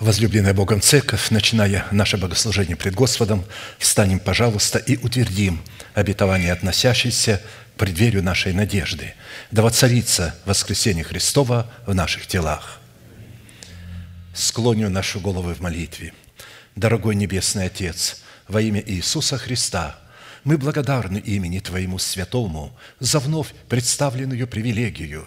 Возлюбленная Богом Церковь, начиная наше богослужение пред Господом, встанем, пожалуйста, и утвердим обетование, относящееся к преддверию нашей надежды. Да воцарится воскресение Христова в наших телах. Склоню нашу голову в молитве. Дорогой Небесный Отец, во имя Иисуса Христа, мы благодарны имени Твоему Святому за вновь представленную привилегию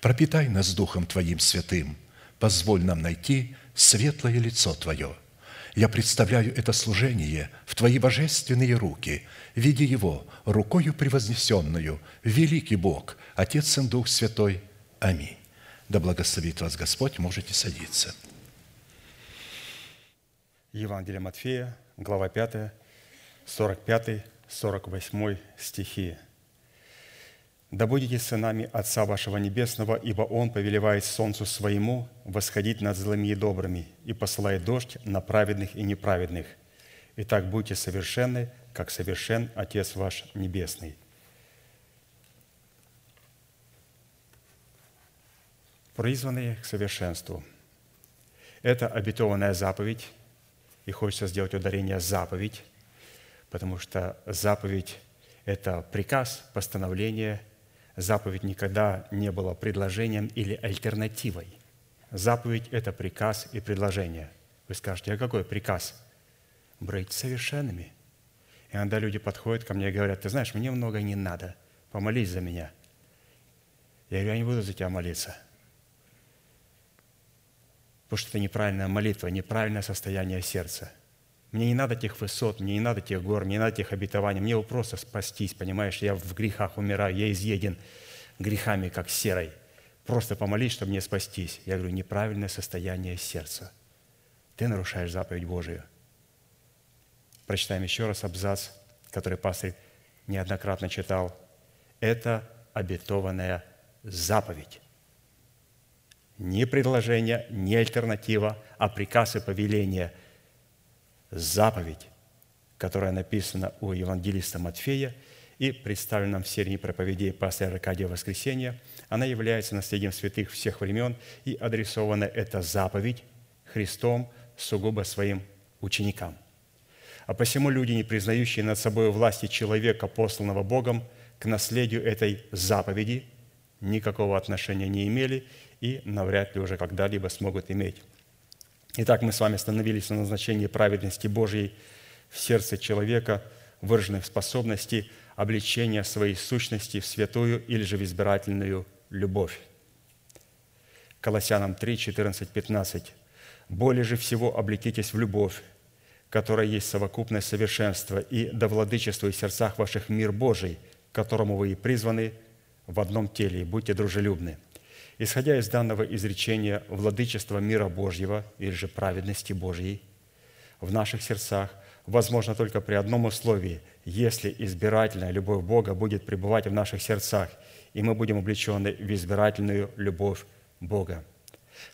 пропитай нас Духом Твоим святым, позволь нам найти светлое лицо Твое. Я представляю это служение в Твои божественные руки, видя его рукою превознесенную, великий Бог, Отец и Дух Святой. Аминь. Да благословит вас Господь, можете садиться. Евангелие Матфея, глава 5, 45, 48 стихи. Да будете сынами Отца вашего Небесного, ибо Он повелевает солнцу своему восходить над злыми и добрыми и посылает дождь на праведных и неправедных. Итак, будьте совершенны, как совершен Отец ваш Небесный». Призванные к совершенству. Это обетованная заповедь, и хочется сделать ударение «заповедь», потому что заповедь – это приказ, постановление – Заповедь никогда не была предложением или альтернативой. Заповедь – это приказ и предложение. Вы скажете, а какой приказ? Быть совершенными. И иногда люди подходят ко мне и говорят, ты знаешь, мне много не надо, помолись за меня. Я говорю, я не буду за тебя молиться. Потому что это неправильная молитва, неправильное состояние сердца – мне не надо тех высот, мне не надо тех гор, мне не надо тех обетований. Мне просто спастись, понимаешь? Я в грехах умираю, я изъеден грехами, как серой. Просто помолись, чтобы мне спастись. Я говорю, неправильное состояние сердца. Ты нарушаешь заповедь Божию. Прочитаем еще раз абзац, который пастырь неоднократно читал. Это обетованная заповедь. Не предложение, не альтернатива, а приказ и повеление – заповедь, которая написана у евангелиста Матфея и представлена нам в серии проповедей пастора Аркадия Воскресения. Она является наследием святых всех времен, и адресована эта заповедь Христом сугубо своим ученикам. А посему люди, не признающие над собой власти человека, посланного Богом, к наследию этой заповеди никакого отношения не имели и навряд ли уже когда-либо смогут иметь. Итак, мы с вами остановились на назначении праведности Божьей в сердце человека, выраженной в способности обличения своей сущности в святую или же в избирательную любовь. Колоссянам 3, 14, 15. «Более же всего облекитесь в любовь, которая есть совокупное совершенство, и да владычествует в сердцах ваших мир Божий, которому вы и призваны в одном теле, и будьте дружелюбны». Исходя из данного изречения владычества мира Божьего или же праведности Божьей в наших сердцах возможно только при одном условии, если избирательная любовь Бога будет пребывать в наших сердцах, и мы будем облечены в избирательную любовь Бога.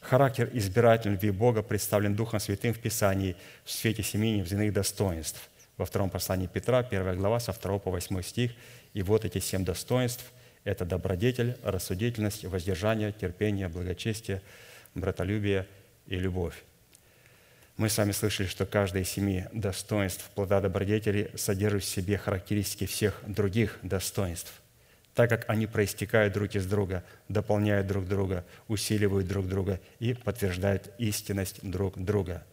Характер избирательной любви Бога представлен Духом Святым в Писании в свете семи невземных достоинств. Во втором послании Петра, первая глава, со 2 по 8 стих. И вот эти семь достоинств – это добродетель, рассудительность, воздержание, терпение, благочестие, братолюбие и любовь. Мы с вами слышали, что каждое из семи достоинств плода добродетели содержит в себе характеристики всех других достоинств, так как они проистекают друг из друга, дополняют друг друга, усиливают друг друга и подтверждают истинность друг друга.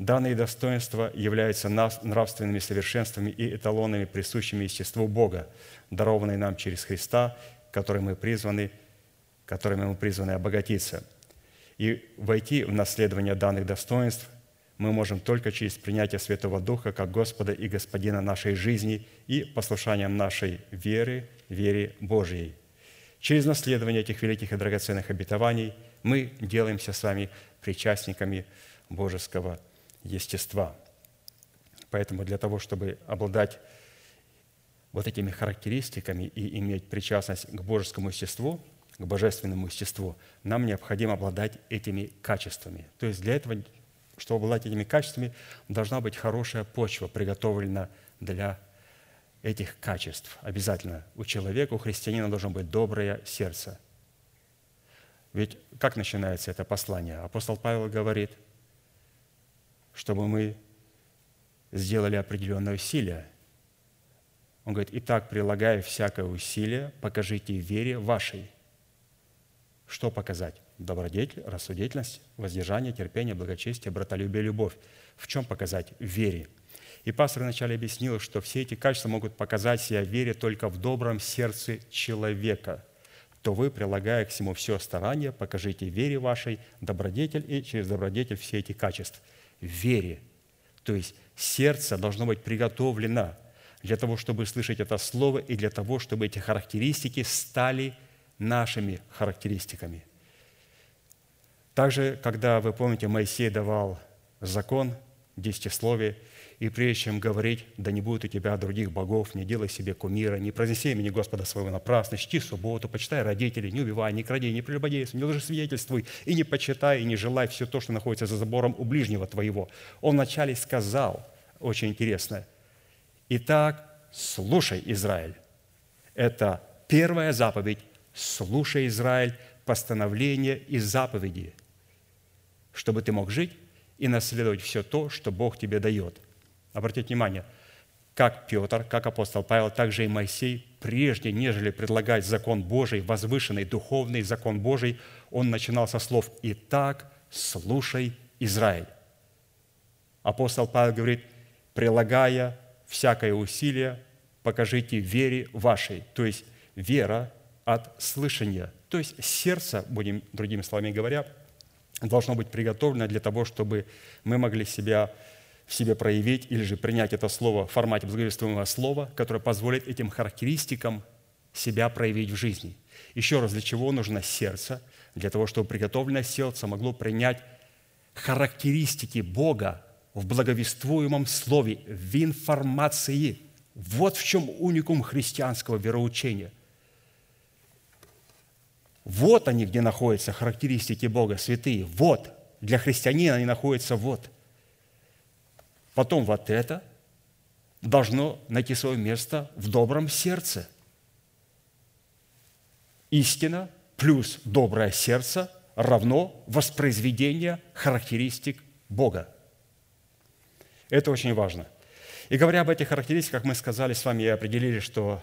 Данные достоинства являются нравственными совершенствами и эталонами, присущими естеству Бога, дарованные нам через Христа, который мы призваны, которыми мы призваны обогатиться. И войти в наследование данных достоинств мы можем только через принятие Святого Духа как Господа и Господина нашей жизни и послушанием нашей веры, вере Божьей. Через наследование этих великих и драгоценных обетований мы делаемся с вами причастниками божеского естества. Поэтому для того, чтобы обладать вот этими характеристиками и иметь причастность к божескому естеству, к божественному естеству, нам необходимо обладать этими качествами. То есть для этого, чтобы обладать этими качествами, должна быть хорошая почва, приготовлена для этих качеств. Обязательно у человека, у христианина должно быть доброе сердце. Ведь как начинается это послание? Апостол Павел говорит – чтобы мы сделали определенное усилие. Он говорит, «Итак, прилагая всякое усилие, покажите вере вашей». Что показать? Добродетель, рассудительность, воздержание, терпение, благочестие, братолюбие, любовь. В чем показать? В вере. И пастор вначале объяснил, что все эти качества могут показать себя вере только в добром сердце человека – то вы, прилагая к всему все старание, покажите вере вашей добродетель и через добродетель все эти качества – вере. То есть сердце должно быть приготовлено для того, чтобы слышать это слово и для того, чтобы эти характеристики стали нашими характеристиками. Также, когда, вы помните, Моисей давал закон, десятисловие – и прежде чем говорить, да не будет у тебя других богов, не делай себе кумира, не произнеси имени Господа своего напрасно, чти субботу, почитай родителей, не убивай, не кради, не прелюбодействуй, не лжесвидетельствуй, и не почитай, и не желай все то, что находится за забором у ближнего твоего. Он вначале сказал, очень интересно, «Итак, слушай, Израиль». Это первая заповедь «Слушай, Израиль, постановление и заповеди, чтобы ты мог жить и наследовать все то, что Бог тебе дает – Обратите внимание, как Петр, как апостол Павел, так же и Моисей, прежде нежели предлагать закон Божий, возвышенный духовный закон Божий, он начинал со слов «Итак, слушай, Израиль». Апостол Павел говорит, прилагая всякое усилие, покажите вере вашей, то есть вера от слышания. То есть сердце, будем другими словами говоря, должно быть приготовлено для того, чтобы мы могли себя в себе проявить или же принять это слово в формате благовествуемого слова, которое позволит этим характеристикам себя проявить в жизни. Еще раз, для чего нужно сердце? Для того, чтобы приготовленное сердце могло принять характеристики Бога в благовествуемом слове, в информации. Вот в чем уникум христианского вероучения. Вот они, где находятся характеристики Бога, святые. Вот. Для христианина они находятся вот – Потом вот это должно найти свое место в добром сердце. Истина плюс доброе сердце равно воспроизведение характеристик Бога. Это очень важно. И говоря об этих характеристиках, мы сказали с вами и определили, что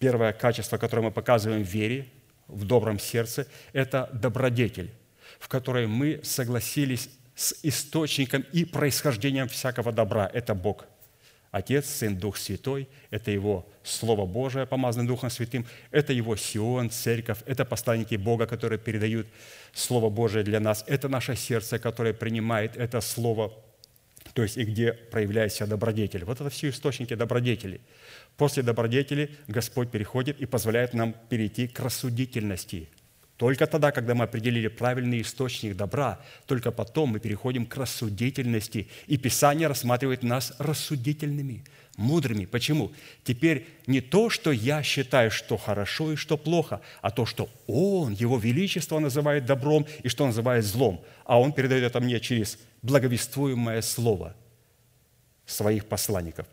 первое качество, которое мы показываем в вере, в добром сердце, это добродетель, в которой мы согласились с источником и происхождением всякого добра. Это Бог. Отец, Сын, Дух Святой – это Его Слово Божие, помазанное Духом Святым, это Его Сион, Церковь, это посланники Бога, которые передают Слово Божие для нас, это наше сердце, которое принимает это Слово, то есть и где проявляется добродетель. Вот это все источники добродетели. После добродетели Господь переходит и позволяет нам перейти к рассудительности – только тогда, когда мы определили правильный источник добра, только потом мы переходим к рассудительности. И Писание рассматривает нас рассудительными, мудрыми. Почему? Теперь не то, что я считаю, что хорошо и что плохо, а то, что Он, Его Величество называет добром и что называет злом. А Он передает это мне через благовествуемое слово своих посланников.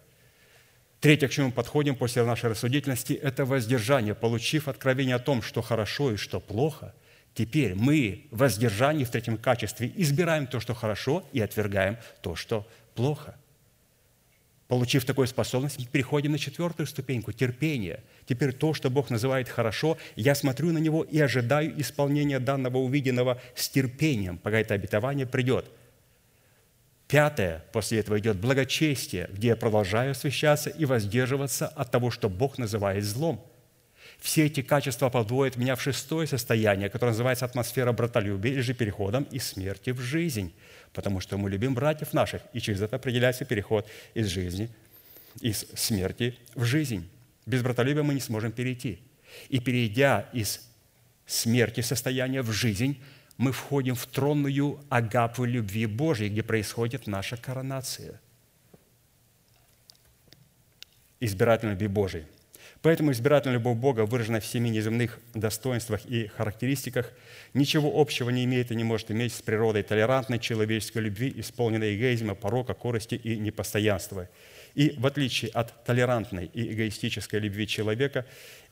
Третье, к чему мы подходим после нашей рассудительности, это воздержание. Получив откровение о том, что хорошо и что плохо, теперь мы в воздержании в третьем качестве избираем то, что хорошо, и отвергаем то, что плохо. Получив такую способность, мы переходим на четвертую ступеньку – терпение. Теперь то, что Бог называет хорошо, я смотрю на него и ожидаю исполнения данного увиденного с терпением, пока это обетование придет – Пятое, после этого идет благочестие, где я продолжаю освящаться и воздерживаться от того, что Бог называет злом. Все эти качества подводят меня в шестое состояние, которое называется атмосфера братолюбия или же переходом из смерти в жизнь, потому что мы любим братьев наших, и через это определяется переход из жизни, из смерти в жизнь. Без братолюбия мы не сможем перейти. И перейдя из смерти состояния в жизнь, мы входим в тронную агапу любви Божьей, где происходит наша коронация. Избирательной любви Божией. Поэтому избирательная любовь Бога, выраженная в семи неземных достоинствах и характеристиках, ничего общего не имеет и не может иметь с природой толерантной человеческой любви, исполненной эгоизма, порока, корости и непостоянства. И в отличие от толерантной и эгоистической любви человека,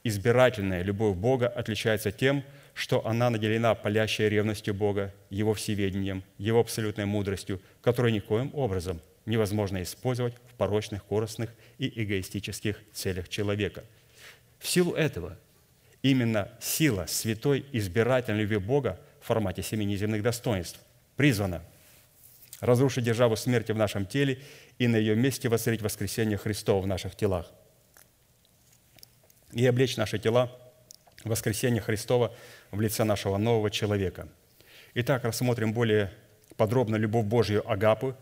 избирательная любовь Бога отличается тем, что она наделена палящей ревностью Бога, Его всеведением, Его абсолютной мудростью, которую никоим образом невозможно использовать в порочных, корыстных и эгоистических целях человека – в силу этого именно сила святой избирательной любви Бога в формате семи неземных достоинств призвана разрушить державу смерти в нашем теле и на ее месте воцарить воскресение Христова в наших телах и облечь наши тела в воскресение Христова в лице нашего нового человека. Итак, рассмотрим более подробно любовь Божью Агапу,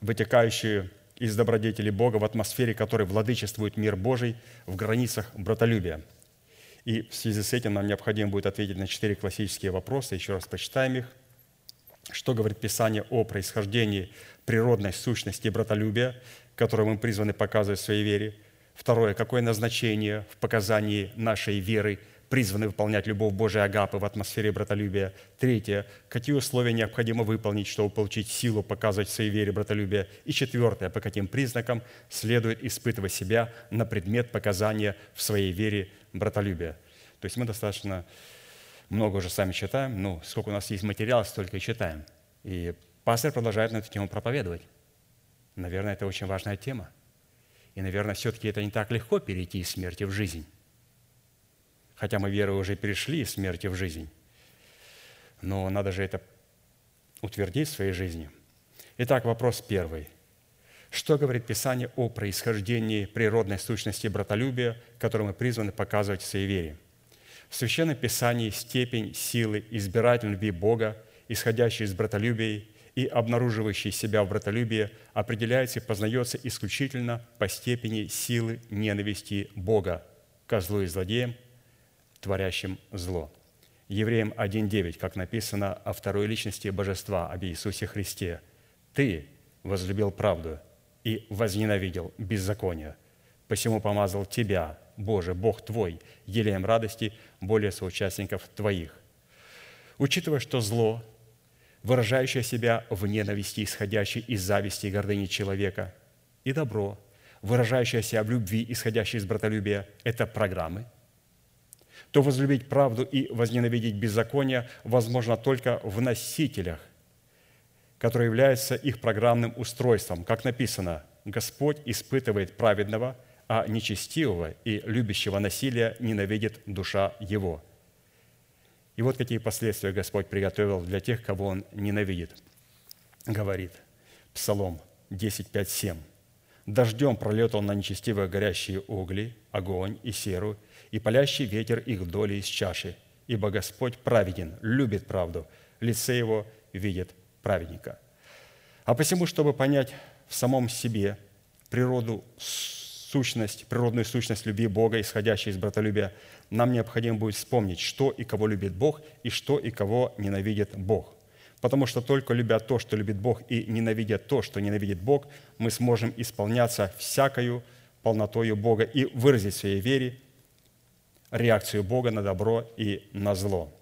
вытекающую из добродетели Бога в атмосфере, которой владычествует мир Божий в границах братолюбия. И в связи с этим нам необходимо будет ответить на четыре классические вопроса. Еще раз почитаем их. Что говорит Писание о происхождении природной сущности братолюбия, которую мы призваны показывать в своей вере? Второе. Какое назначение в показании нашей веры – призваны выполнять любовь Божия Агапы в атмосфере братолюбия. Третье. Какие условия необходимо выполнить, чтобы получить силу показывать в своей вере братолюбия. И четвертое. По каким признакам следует испытывать себя на предмет показания в своей вере братолюбия. То есть мы достаточно много уже сами читаем, ну, сколько у нас есть материала, столько и читаем. И пастор продолжает на эту тему проповедовать. Наверное, это очень важная тема. И, наверное, все-таки это не так легко перейти из смерти в жизнь хотя мы верой уже перешли из смерти в жизнь. Но надо же это утвердить в своей жизни. Итак, вопрос первый. Что говорит Писание о происхождении природной сущности братолюбия, которую мы призваны показывать в своей вере? В Священном Писании степень силы избирательной любви Бога, исходящей из братолюбия и обнаруживающей себя в братолюбии, определяется и познается исключительно по степени силы ненависти Бога к злу и злодеям, творящим зло. Евреям 1.9, как написано о второй личности Божества, об Иисусе Христе. «Ты возлюбил правду и возненавидел беззаконие, посему помазал тебя, Боже, Бог твой, елеем радости более соучастников твоих». Учитывая, что зло, выражающее себя в ненависти, исходящей из зависти и гордыни человека, и добро, выражающее себя в любви, исходящей из братолюбия, это программы – то возлюбить правду и возненавидеть беззаконие возможно только в носителях, которые являются их программным устройством. Как написано, Господь испытывает праведного, а нечестивого и любящего насилия ненавидит душа его. И вот какие последствия Господь приготовил для тех, кого Он ненавидит. Говорит Псалом 10, 5, 7. «Дождем пролет он на нечестивые горящие угли, огонь и серу, и палящий ветер их доли из чаши. Ибо Господь праведен, любит правду, лице его видит праведника. А посему, чтобы понять в самом себе природу, сущность, природную сущность любви Бога, исходящей из братолюбия, нам необходимо будет вспомнить, что и кого любит Бог, и что и кого ненавидит Бог. Потому что только любя то, что любит Бог, и ненавидя то, что ненавидит Бог, мы сможем исполняться всякою полнотою Бога и выразить в своей вере реакцию Бога на добро и на зло.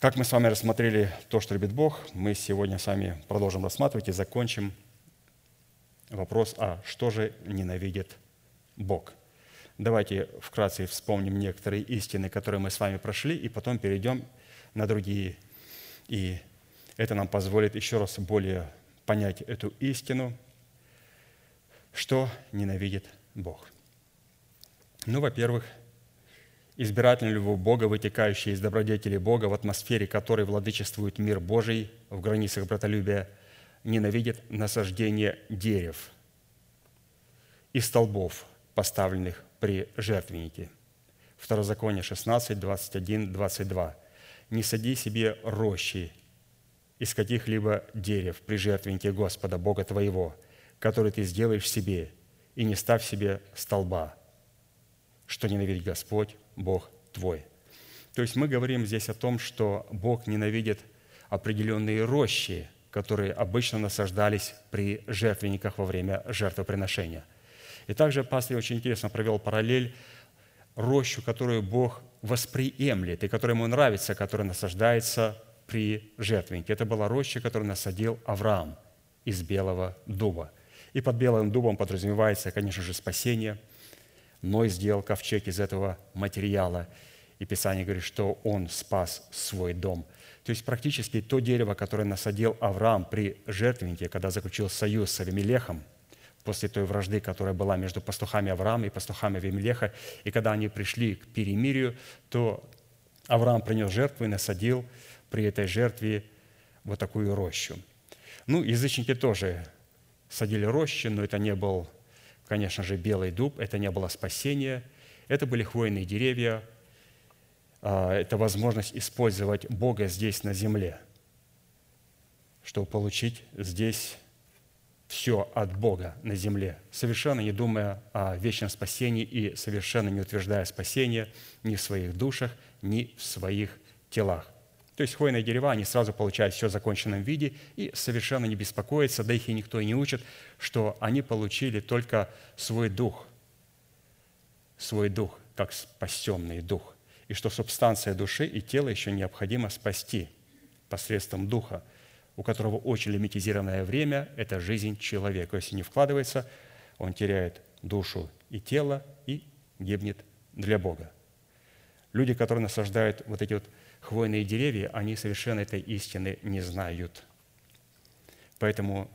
Как мы с вами рассмотрели то, что любит Бог, мы сегодня с вами продолжим рассматривать и закончим вопрос, а что же ненавидит Бог? Давайте вкратце вспомним некоторые истины, которые мы с вами прошли, и потом перейдем на другие. И это нам позволит еще раз более понять эту истину, что ненавидит Бог – ну, во-первых, избирательная любовь Бога, вытекающая из добродетели Бога, в атмосфере которой владычествует мир Божий в границах братолюбия, ненавидит насаждение дерев и столбов, поставленных при жертвеннике. Второзаконие 16, 21, 22. «Не сади себе рощи из каких-либо дерев при жертвеннике Господа, Бога твоего, который ты сделаешь себе, и не ставь себе столба, что ненавидит Господь, Бог твой». То есть мы говорим здесь о том, что Бог ненавидит определенные рощи, которые обычно насаждались при жертвенниках во время жертвоприношения. И также пастор очень интересно провел параллель рощу, которую Бог восприемлет и которая ему нравится, которая насаждается при жертвеннике. Это была роща, которую насадил Авраам из белого дуба. И под белым дубом подразумевается, конечно же, спасение. Ной сделал ковчег из этого материала. И Писание говорит, что он спас свой дом. То есть практически то дерево, которое насадил Авраам при жертвеннике, когда заключил союз с Авимелехом, после той вражды, которая была между пастухами Авраама и пастухами Авимелеха, и когда они пришли к перемирию, то Авраам принес жертву и насадил при этой жертве вот такую рощу. Ну, язычники тоже садили рощи, но это не был, конечно же, белый дуб, это не было спасение, это были хвойные деревья, это возможность использовать Бога здесь на земле, чтобы получить здесь все от Бога на земле, совершенно не думая о вечном спасении и совершенно не утверждая спасение ни в своих душах, ни в своих телах. То есть хвойные дерева, они сразу получают все в законченном виде и совершенно не беспокоятся, да их и никто и не учит, что они получили только свой дух, свой дух, как спасенный дух, и что субстанция души и тела еще необходимо спасти посредством духа, у которого очень лимитизированное время – это жизнь человека. Если не вкладывается, он теряет душу и тело и гибнет для Бога. Люди, которые насаждают вот эти вот хвойные деревья, они совершенно этой истины не знают. Поэтому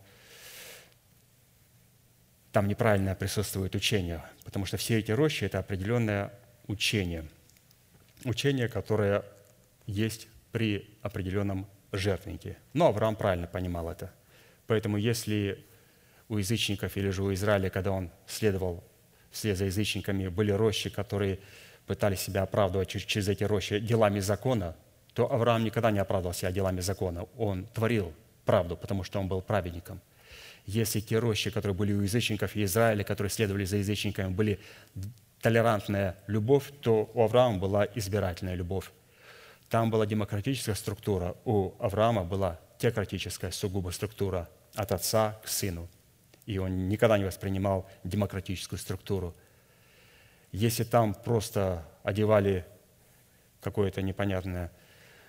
там неправильно присутствует учение, потому что все эти рощи – это определенное учение. Учение, которое есть при определенном жертвеннике. Но Авраам правильно понимал это. Поэтому если у язычников или же у Израиля, когда он следовал вслед за язычниками, были рощи, которые пытались себя оправдывать через эти рощи делами закона, то Авраам никогда не оправдывал себя делами закона. Он творил правду, потому что он был праведником. Если те рощи, которые были у язычников и Израиля, которые следовали за язычниками, были толерантная любовь, то у Авраама была избирательная любовь. Там была демократическая структура, у Авраама была теократическая сугубо структура от отца к сыну. И он никогда не воспринимал демократическую структуру – если там просто одевали какое-то непонятное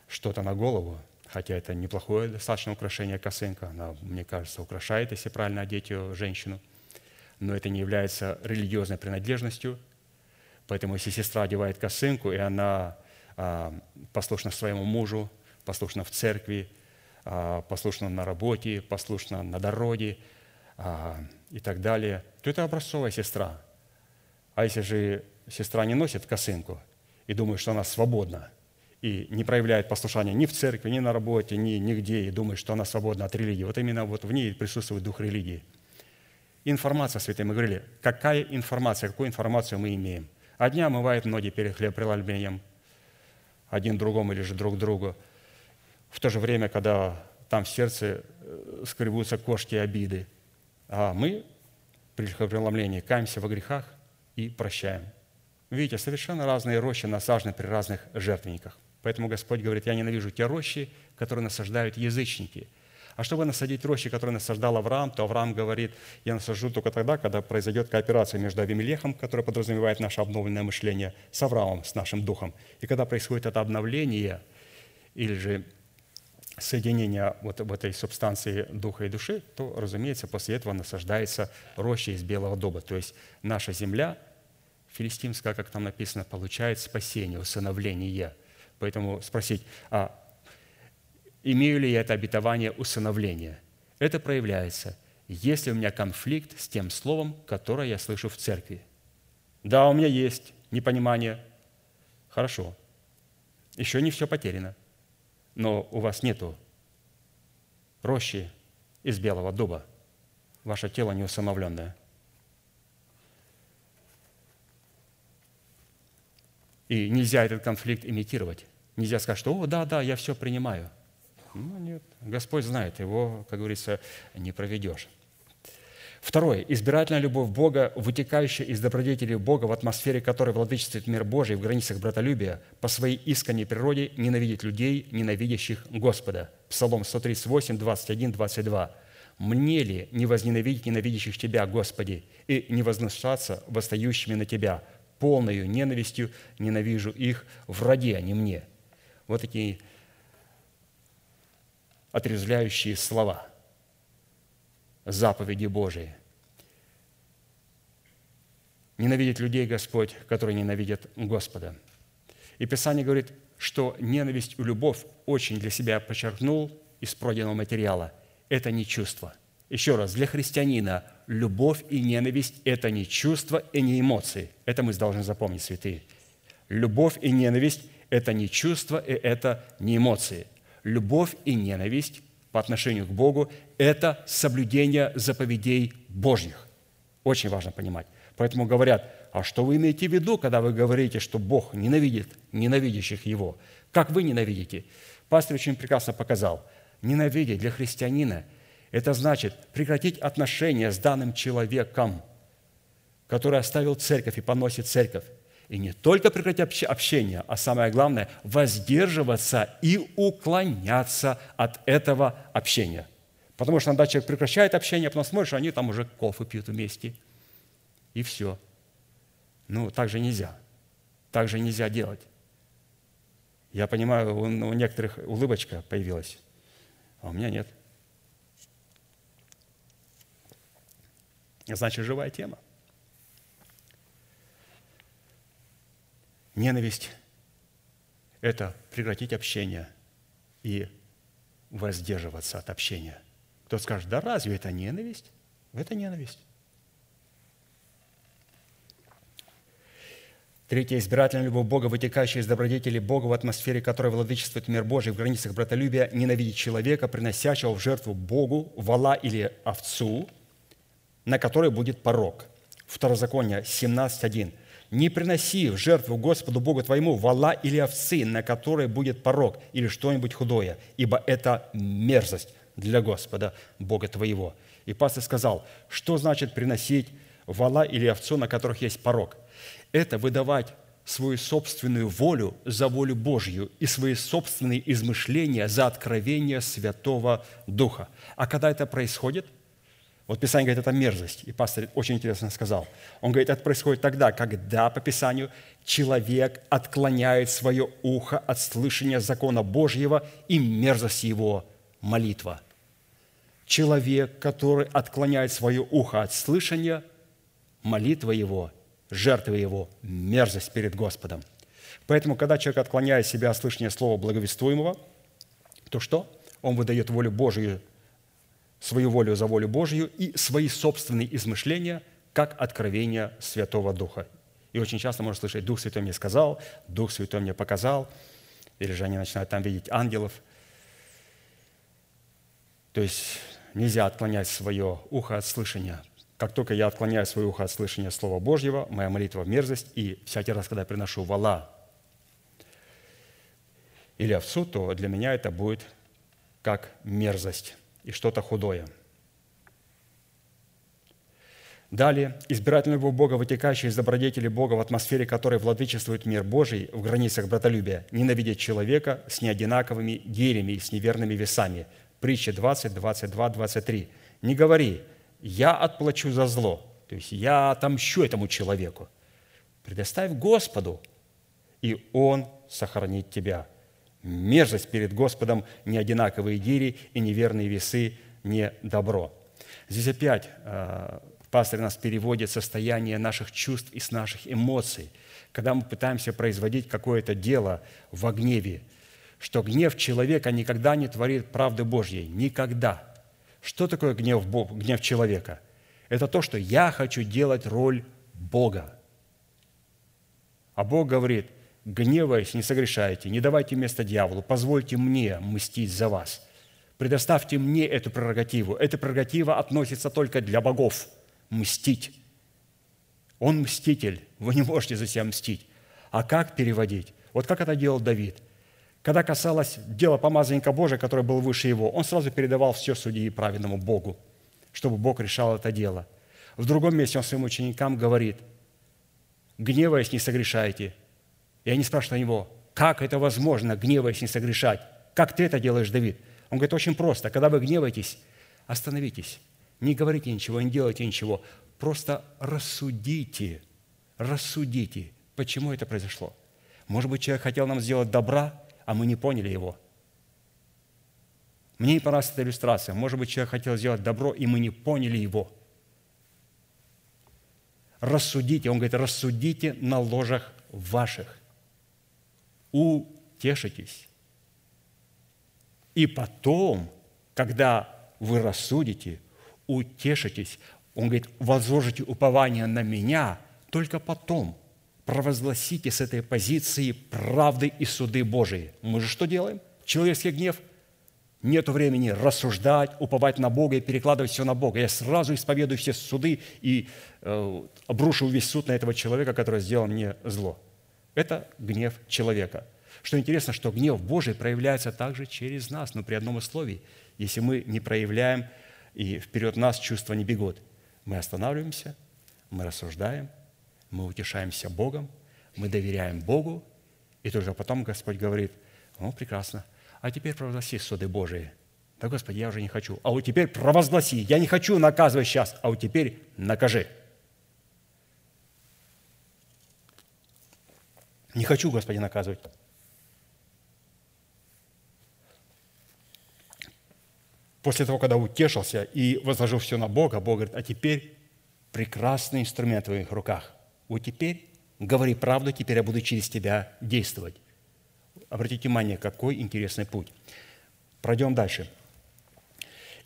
что-то на голову, хотя это неплохое достаточно украшение косынка, она, мне кажется, украшает, если правильно одеть ее женщину, но это не является религиозной принадлежностью, поэтому если сестра одевает косынку, и она а, послушна своему мужу, послушна в церкви, а, послушна на работе, послушна на дороге а, и так далее, то это образцовая сестра – а если же сестра не носит косынку и думает, что она свободна, и не проявляет послушания ни в церкви, ни на работе, ни нигде, и думает, что она свободна от религии, вот именно вот в ней присутствует дух религии. Информация, святые, мы говорили, какая информация, какую информацию мы имеем. Одни омывают ноги перед хлебопреломлением, один другому или же друг другу. В то же время, когда там в сердце э, скребутся кошки обиды, а мы при хлебопреломлении каемся во грехах – и прощаем. Видите, совершенно разные рощи насажены при разных жертвенниках. Поэтому Господь говорит, я ненавижу те рощи, которые насаждают язычники. А чтобы насадить рощи, которые насаждал Авраам, то Авраам говорит, я насажу только тогда, когда произойдет кооперация между Авимелехом, которая подразумевает наше обновленное мышление, с Авраамом, с нашим духом. И когда происходит это обновление, или же соединение вот в этой субстанции духа и души, то, разумеется, после этого насаждается роща из белого дуба. То есть наша земля, филистимская, как там написано, получает спасение, усыновление. Поэтому спросить, а имею ли я это обетование усыновления? Это проявляется, если у меня конфликт с тем словом, которое я слышу в церкви. Да, у меня есть непонимание. Хорошо. Еще не все потеряно но у вас нету рощи из белого дуба. Ваше тело неусыновленное. И нельзя этот конфликт имитировать. Нельзя сказать, что «О, да, да, я все принимаю». Ну, нет. Господь знает, его, как говорится, не проведешь. Второе. Избирательная любовь Бога, вытекающая из добродетели Бога, в атмосфере которой владычествует мир Божий в границах братолюбия, по своей искренней природе ненавидеть людей, ненавидящих Господа. Псалом 138, 21, 22. «Мне ли не возненавидеть ненавидящих Тебя, Господи, и не возношаться восстающими на Тебя? Полною ненавистью ненавижу их, враги они мне». Вот такие отрезвляющие слова – заповеди Божии. Ненавидит людей Господь, которые ненавидят Господа. И Писание говорит, что ненависть и любовь очень для себя подчеркнул из пройденного материала. Это не чувство. Еще раз, для христианина любовь и ненависть – это не чувство и не эмоции. Это мы должны запомнить, святые. Любовь и ненависть – это не чувство и это не эмоции. Любовь и ненависть по отношению к Богу – это соблюдение заповедей Божьих. Очень важно понимать. Поэтому говорят, а что вы имеете в виду, когда вы говорите, что Бог ненавидит ненавидящих Его? Как вы ненавидите? Пастор очень прекрасно показал. Ненавидеть для христианина – это значит прекратить отношения с данным человеком, который оставил церковь и поносит церковь. И не только прекратить общение, а самое главное – воздерживаться и уклоняться от этого общения. Потому что иногда человек прекращает общение, а потом смотришь, они там уже кофе пьют вместе. И все. Ну, так же нельзя. Так же нельзя делать. Я понимаю, у, у некоторых улыбочка появилась, а у меня нет. Значит, живая тема – Ненависть – это прекратить общение и воздерживаться от общения. Кто скажет, да разве это ненависть? Это ненависть. Третье. Избирательная любовь Бога, вытекающая из добродетели Бога в атмосфере, которой владычествует мир Божий в границах братолюбия, ненавидеть человека, приносящего в жертву Богу вала или овцу, на которой будет порог. Второзаконие 17.1 не приноси в жертву Господу Богу твоему вала или овцы, на которой будет порог или что-нибудь худое, ибо это мерзость для Господа Бога твоего». И пастор сказал, что значит приносить вала или овцу, на которых есть порог? Это выдавать свою собственную волю за волю Божью и свои собственные измышления за откровение Святого Духа. А когда это происходит – вот Писание говорит, это мерзость. И пастор очень интересно сказал. Он говорит, это происходит тогда, когда, по Писанию, человек отклоняет свое ухо от слышания закона Божьего и мерзость его молитва. Человек, который отклоняет свое ухо от слышания, молитва его, жертва его, мерзость перед Господом. Поэтому, когда человек отклоняет себя от слышания слова благовествуемого, то что? Он выдает волю Божию свою волю за волю Божью и свои собственные измышления, как откровение Святого Духа. И очень часто можно слышать, Дух Святой мне сказал, Дух Святой мне показал, или же они начинают там видеть ангелов. То есть нельзя отклонять свое ухо от слышания. Как только я отклоняю свое ухо от слышания Слова Божьего, моя молитва – мерзость, и всякий раз, когда я приношу вала или овцу, то для меня это будет как мерзость и что-то худое. Далее, избирательная любовь Бога, вытекающая из добродетели Бога, в атмосфере которой владычествует мир Божий в границах братолюбия, ненавидеть человека с неодинаковыми гирями и с неверными весами. Притча 20, 22, 23. «Не говори, я отплачу за зло, то есть я отомщу этому человеку. Предоставь Господу, и Он сохранит тебя мерзость перед Господом, неодинаковые гири и неверные весы не добро. Здесь опять э, пастор нас переводит состояние наших чувств и с наших эмоций, когда мы пытаемся производить какое-то дело в гневе, что гнев человека никогда не творит правды Божьей. Никогда. Что такое гнев, Бог, гнев человека? Это то, что я хочу делать роль Бога. А Бог говорит – гневаясь, не согрешайте, не давайте место дьяволу, позвольте мне мстить за вас. Предоставьте мне эту прерогативу. Эта прерогатива относится только для богов – мстить. Он мститель, вы не можете за себя мстить. А как переводить? Вот как это делал Давид. Когда касалось дела помазанника Божия, который был выше его, он сразу передавал все судьи праведному Богу, чтобы Бог решал это дело. В другом месте он своим ученикам говорит, гневаясь, не согрешайте. И они спрашивают у него, как это возможно, гневаясь, не согрешать? Как ты это делаешь, Давид? Он говорит, очень просто. Когда вы гневаетесь, остановитесь. Не говорите ничего, не делайте ничего. Просто рассудите, рассудите, почему это произошло. Может быть, человек хотел нам сделать добра, а мы не поняли его. Мне не понравилась эта иллюстрация. Может быть, человек хотел сделать добро, и мы не поняли его. Рассудите, он говорит, рассудите на ложах ваших. Утешитесь. И потом, когда вы рассудите, утешитесь, он говорит, возложите упование на меня, только потом провозгласите с этой позиции правды и суды Божии. Мы же что делаем? Человеческий гнев – нет времени рассуждать, уповать на Бога и перекладывать все на Бога. Я сразу исповедую все суды и э, обрушу весь суд на этого человека, который сделал мне зло. Это гнев человека. Что интересно, что гнев Божий проявляется также через нас, но при одном условии. Если мы не проявляем, и вперед нас чувства не бегут, мы останавливаемся, мы рассуждаем, мы утешаемся Богом, мы доверяем Богу, и только потом Господь говорит, ну, прекрасно, а теперь провозгласи суды Божии. Да, Господи, я уже не хочу. А вот теперь провозгласи. Я не хочу наказывать сейчас, а вот теперь накажи. Не хочу, Господи, наказывать. После того, когда утешился и возложил все на Бога, Бог говорит, а теперь прекрасный инструмент в твоих руках. Вот теперь говори правду, теперь я буду через тебя действовать. Обратите внимание, какой интересный путь. Пройдем дальше.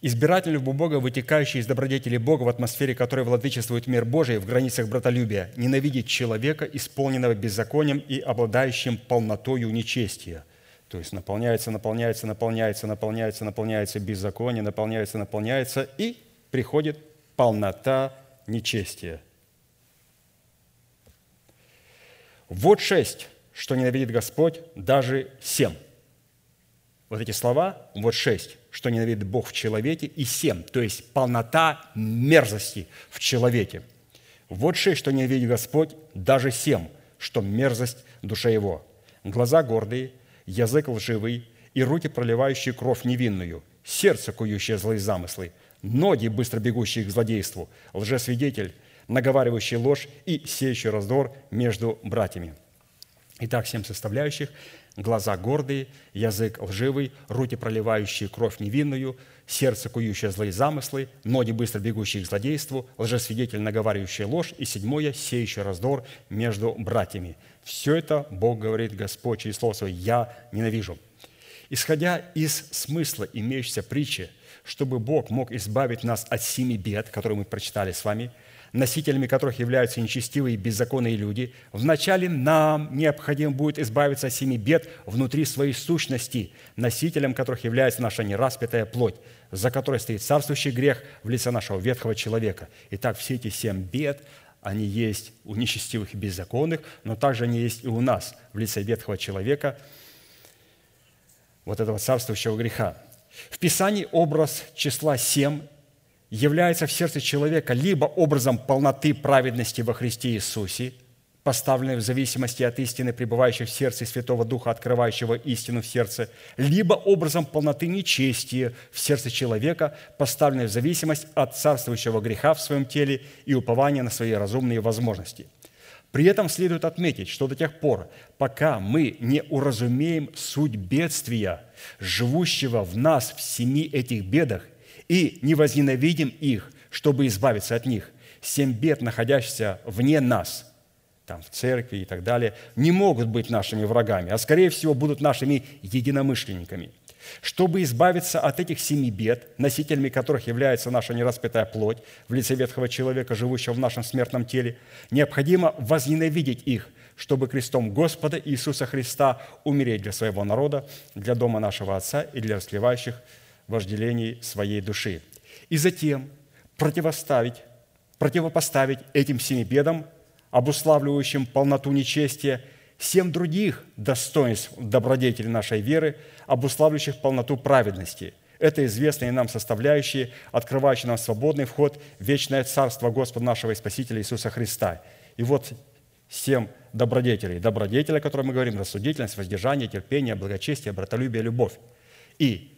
Избиратель любого Бога, вытекающий из добродетели Бога в атмосфере, которой владычествует мир Божий в границах братолюбия, ненавидит человека, исполненного беззаконием и обладающим полнотою нечестия. То есть наполняется, наполняется, наполняется, наполняется, наполняется беззаконие, наполняется, наполняется, и приходит полнота нечестия. Вот шесть что ненавидит Господь, даже семь. Вот эти слова, вот шесть, что ненавидит Бог в человеке, и семь, то есть полнота мерзости в человеке. Вот шесть, что ненавидит Господь, даже семь, что мерзость душе его. Глаза гордые, язык лживый, и руки, проливающие кровь невинную, сердце, кующее злые замыслы, ноги, быстро бегущие к злодейству, лжесвидетель, наговаривающий ложь и сеющий раздор между братьями – Итак, семь составляющих – глаза гордые, язык лживый, руки, проливающие кровь невинную, сердце, кующее злые замыслы, ноги, быстро бегущие к злодейству, лжесвидетель, наговаривающий ложь, и седьмое – сеющий раздор между братьями. Все это Бог говорит Господь через Слово Свое «Я ненавижу». Исходя из смысла имеющейся притчи, чтобы Бог мог избавить нас от семи бед, которые мы прочитали с вами – носителями которых являются нечестивые и беззаконные люди, вначале нам необходимо будет избавиться от семи бед внутри своей сущности, носителем которых является наша нераспятая плоть, за которой стоит царствующий грех в лице нашего ветхого человека. Итак, все эти семь бед, они есть у нечестивых и беззаконных, но также они есть и у нас в лице ветхого человека, вот этого царствующего греха. В Писании образ числа семь является в сердце человека либо образом полноты праведности во Христе Иисусе, поставленной в зависимости от истины, пребывающей в сердце Святого Духа, открывающего истину в сердце, либо образом полноты нечестия в сердце человека, поставленной в зависимость от царствующего греха в своем теле и упования на свои разумные возможности. При этом следует отметить, что до тех пор, пока мы не уразумеем суть бедствия, живущего в нас в семи этих бедах, и не возненавидим их, чтобы избавиться от них. Семь бед, находящихся вне нас, там, в церкви и так далее, не могут быть нашими врагами, а скорее всего будут нашими единомышленниками. Чтобы избавиться от этих семи бед, носителями которых является наша нераспятая плоть в лице ветхого человека, живущего в нашем смертном теле, необходимо возненавидеть их, чтобы крестом Господа Иисуса Христа умереть для своего народа, для дома нашего Отца и для расливающих вожделений своей души. И затем противоставить, противопоставить этим семи бедам, обуславливающим полноту нечестия, семь других достоинств добродетели нашей веры, обуславливающих полноту праведности – это известные нам составляющие, открывающие нам свободный вход в вечное Царство Господа нашего и Спасителя Иисуса Христа. И вот семь добродетелей. Добродетели, о которых мы говорим, рассудительность, воздержание, терпение, благочестие, братолюбие, любовь. И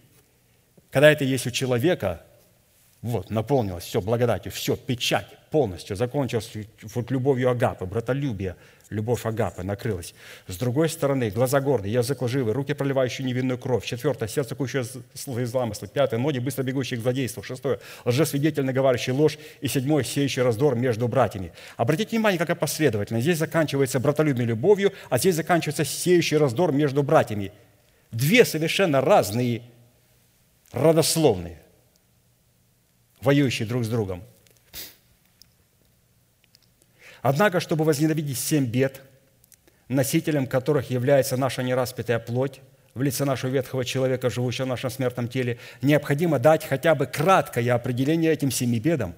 когда это есть у человека, вот, наполнилось все благодатью, все, печать полностью, закончилось вот любовью Агапы, братолюбие, любовь Агапы накрылась. С другой стороны, глаза гордые, язык лживый, руки, проливающие невинную кровь. Четвертое, сердце, кующее злые замыслы. Пятое, ноги, быстро бегущие к злодейству. Шестое, лжесвидетель, наговаривающий ложь. И седьмое, сеющий раздор между братьями. Обратите внимание, какая последовательность. Здесь заканчивается братолюбие любовью, а здесь заканчивается сеющий раздор между братьями. Две совершенно разные родословные, воюющие друг с другом – Однако, чтобы возненавидеть семь бед, носителем которых является наша нераспятая плоть, в лице нашего ветхого человека, живущего в нашем смертном теле, необходимо дать хотя бы краткое определение этим семи бедам,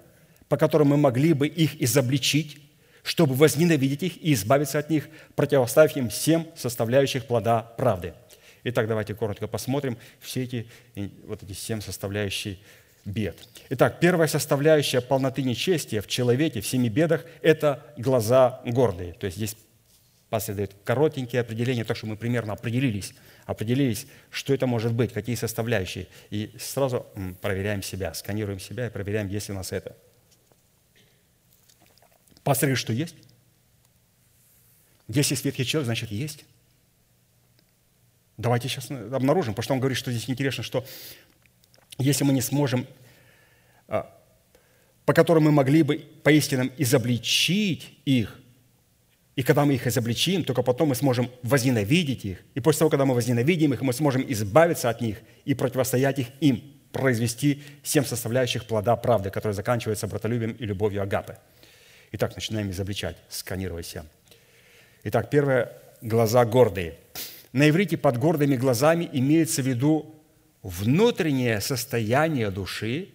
по которым мы могли бы их изобличить, чтобы возненавидеть их и избавиться от них, противоставив им всем составляющих плода правды. Итак, давайте коротко посмотрим все эти, вот эти семь составляющих бед. Итак, первая составляющая полноты нечестия в человеке, в семи бедах – это глаза гордые. То есть здесь пастор дает коротенькие определения, то, что мы примерно определились, определились, что это может быть, какие составляющие. И сразу проверяем себя, сканируем себя и проверяем, есть ли у нас это. Говорит, что есть. Если ветхий человек, значит, есть. Давайте сейчас обнаружим, потому что он говорит, что здесь интересно, что если мы не сможем, а, по которым мы могли бы поистине изобличить их, и когда мы их изобличим, только потом мы сможем возненавидеть их. И после того, когда мы возненавидим их, мы сможем избавиться от них и противостоять их им, произвести семь составляющих плода правды, которые заканчиваются братолюбием и любовью Агапы. Итак, начинаем изобличать, сканировать себя. Итак, первое – глаза гордые. На иврите под гордыми глазами имеется в виду внутреннее состояние души,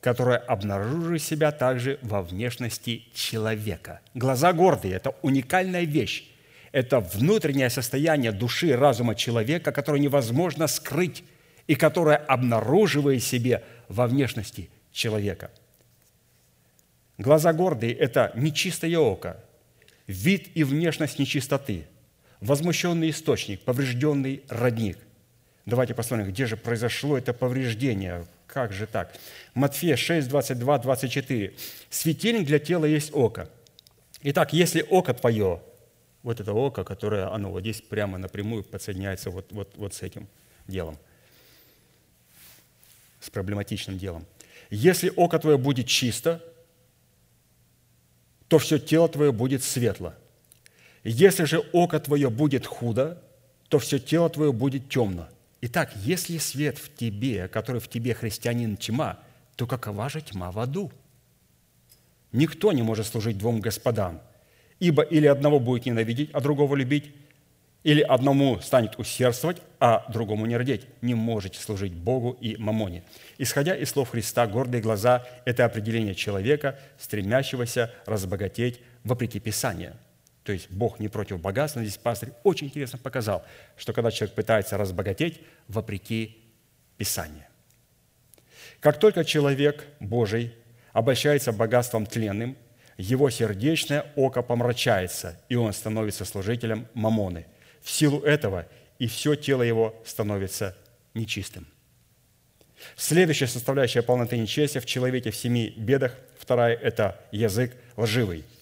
которое обнаруживает себя также во внешности человека. Глаза гордые – это уникальная вещь. Это внутреннее состояние души, разума человека, которое невозможно скрыть и которое обнаруживает себе во внешности человека. Глаза гордые – это нечистое око, вид и внешность нечистоты, возмущенный источник, поврежденный родник – Давайте посмотрим, где же произошло это повреждение. Как же так? Матфея 6, 22, 24. «Светильник для тела есть око. Итак, если око твое, вот это око, которое, оно вот здесь прямо напрямую подсоединяется вот, вот, вот с этим делом, с проблематичным делом. Если око твое будет чисто, то все тело твое будет светло. Если же око твое будет худо, то все тело твое будет темно. Итак, если свет в тебе, который в тебе христианин тьма, то какова же тьма в аду? Никто не может служить двум господам, ибо или одного будет ненавидеть, а другого любить, или одному станет усердствовать, а другому не родить. Не можете служить Богу и мамоне. Исходя из слов Христа, гордые глаза – это определение человека, стремящегося разбогатеть вопреки Писанию – то есть Бог не против богатства, здесь пастырь очень интересно показал, что когда человек пытается разбогатеть вопреки Писанию. Как только человек Божий обольщается богатством тленным, его сердечное око помрачается, и он становится служителем мамоны. В силу этого и все тело его становится нечистым. Следующая составляющая полноты нечестия в человеке в семи бедах, вторая – это язык лживый –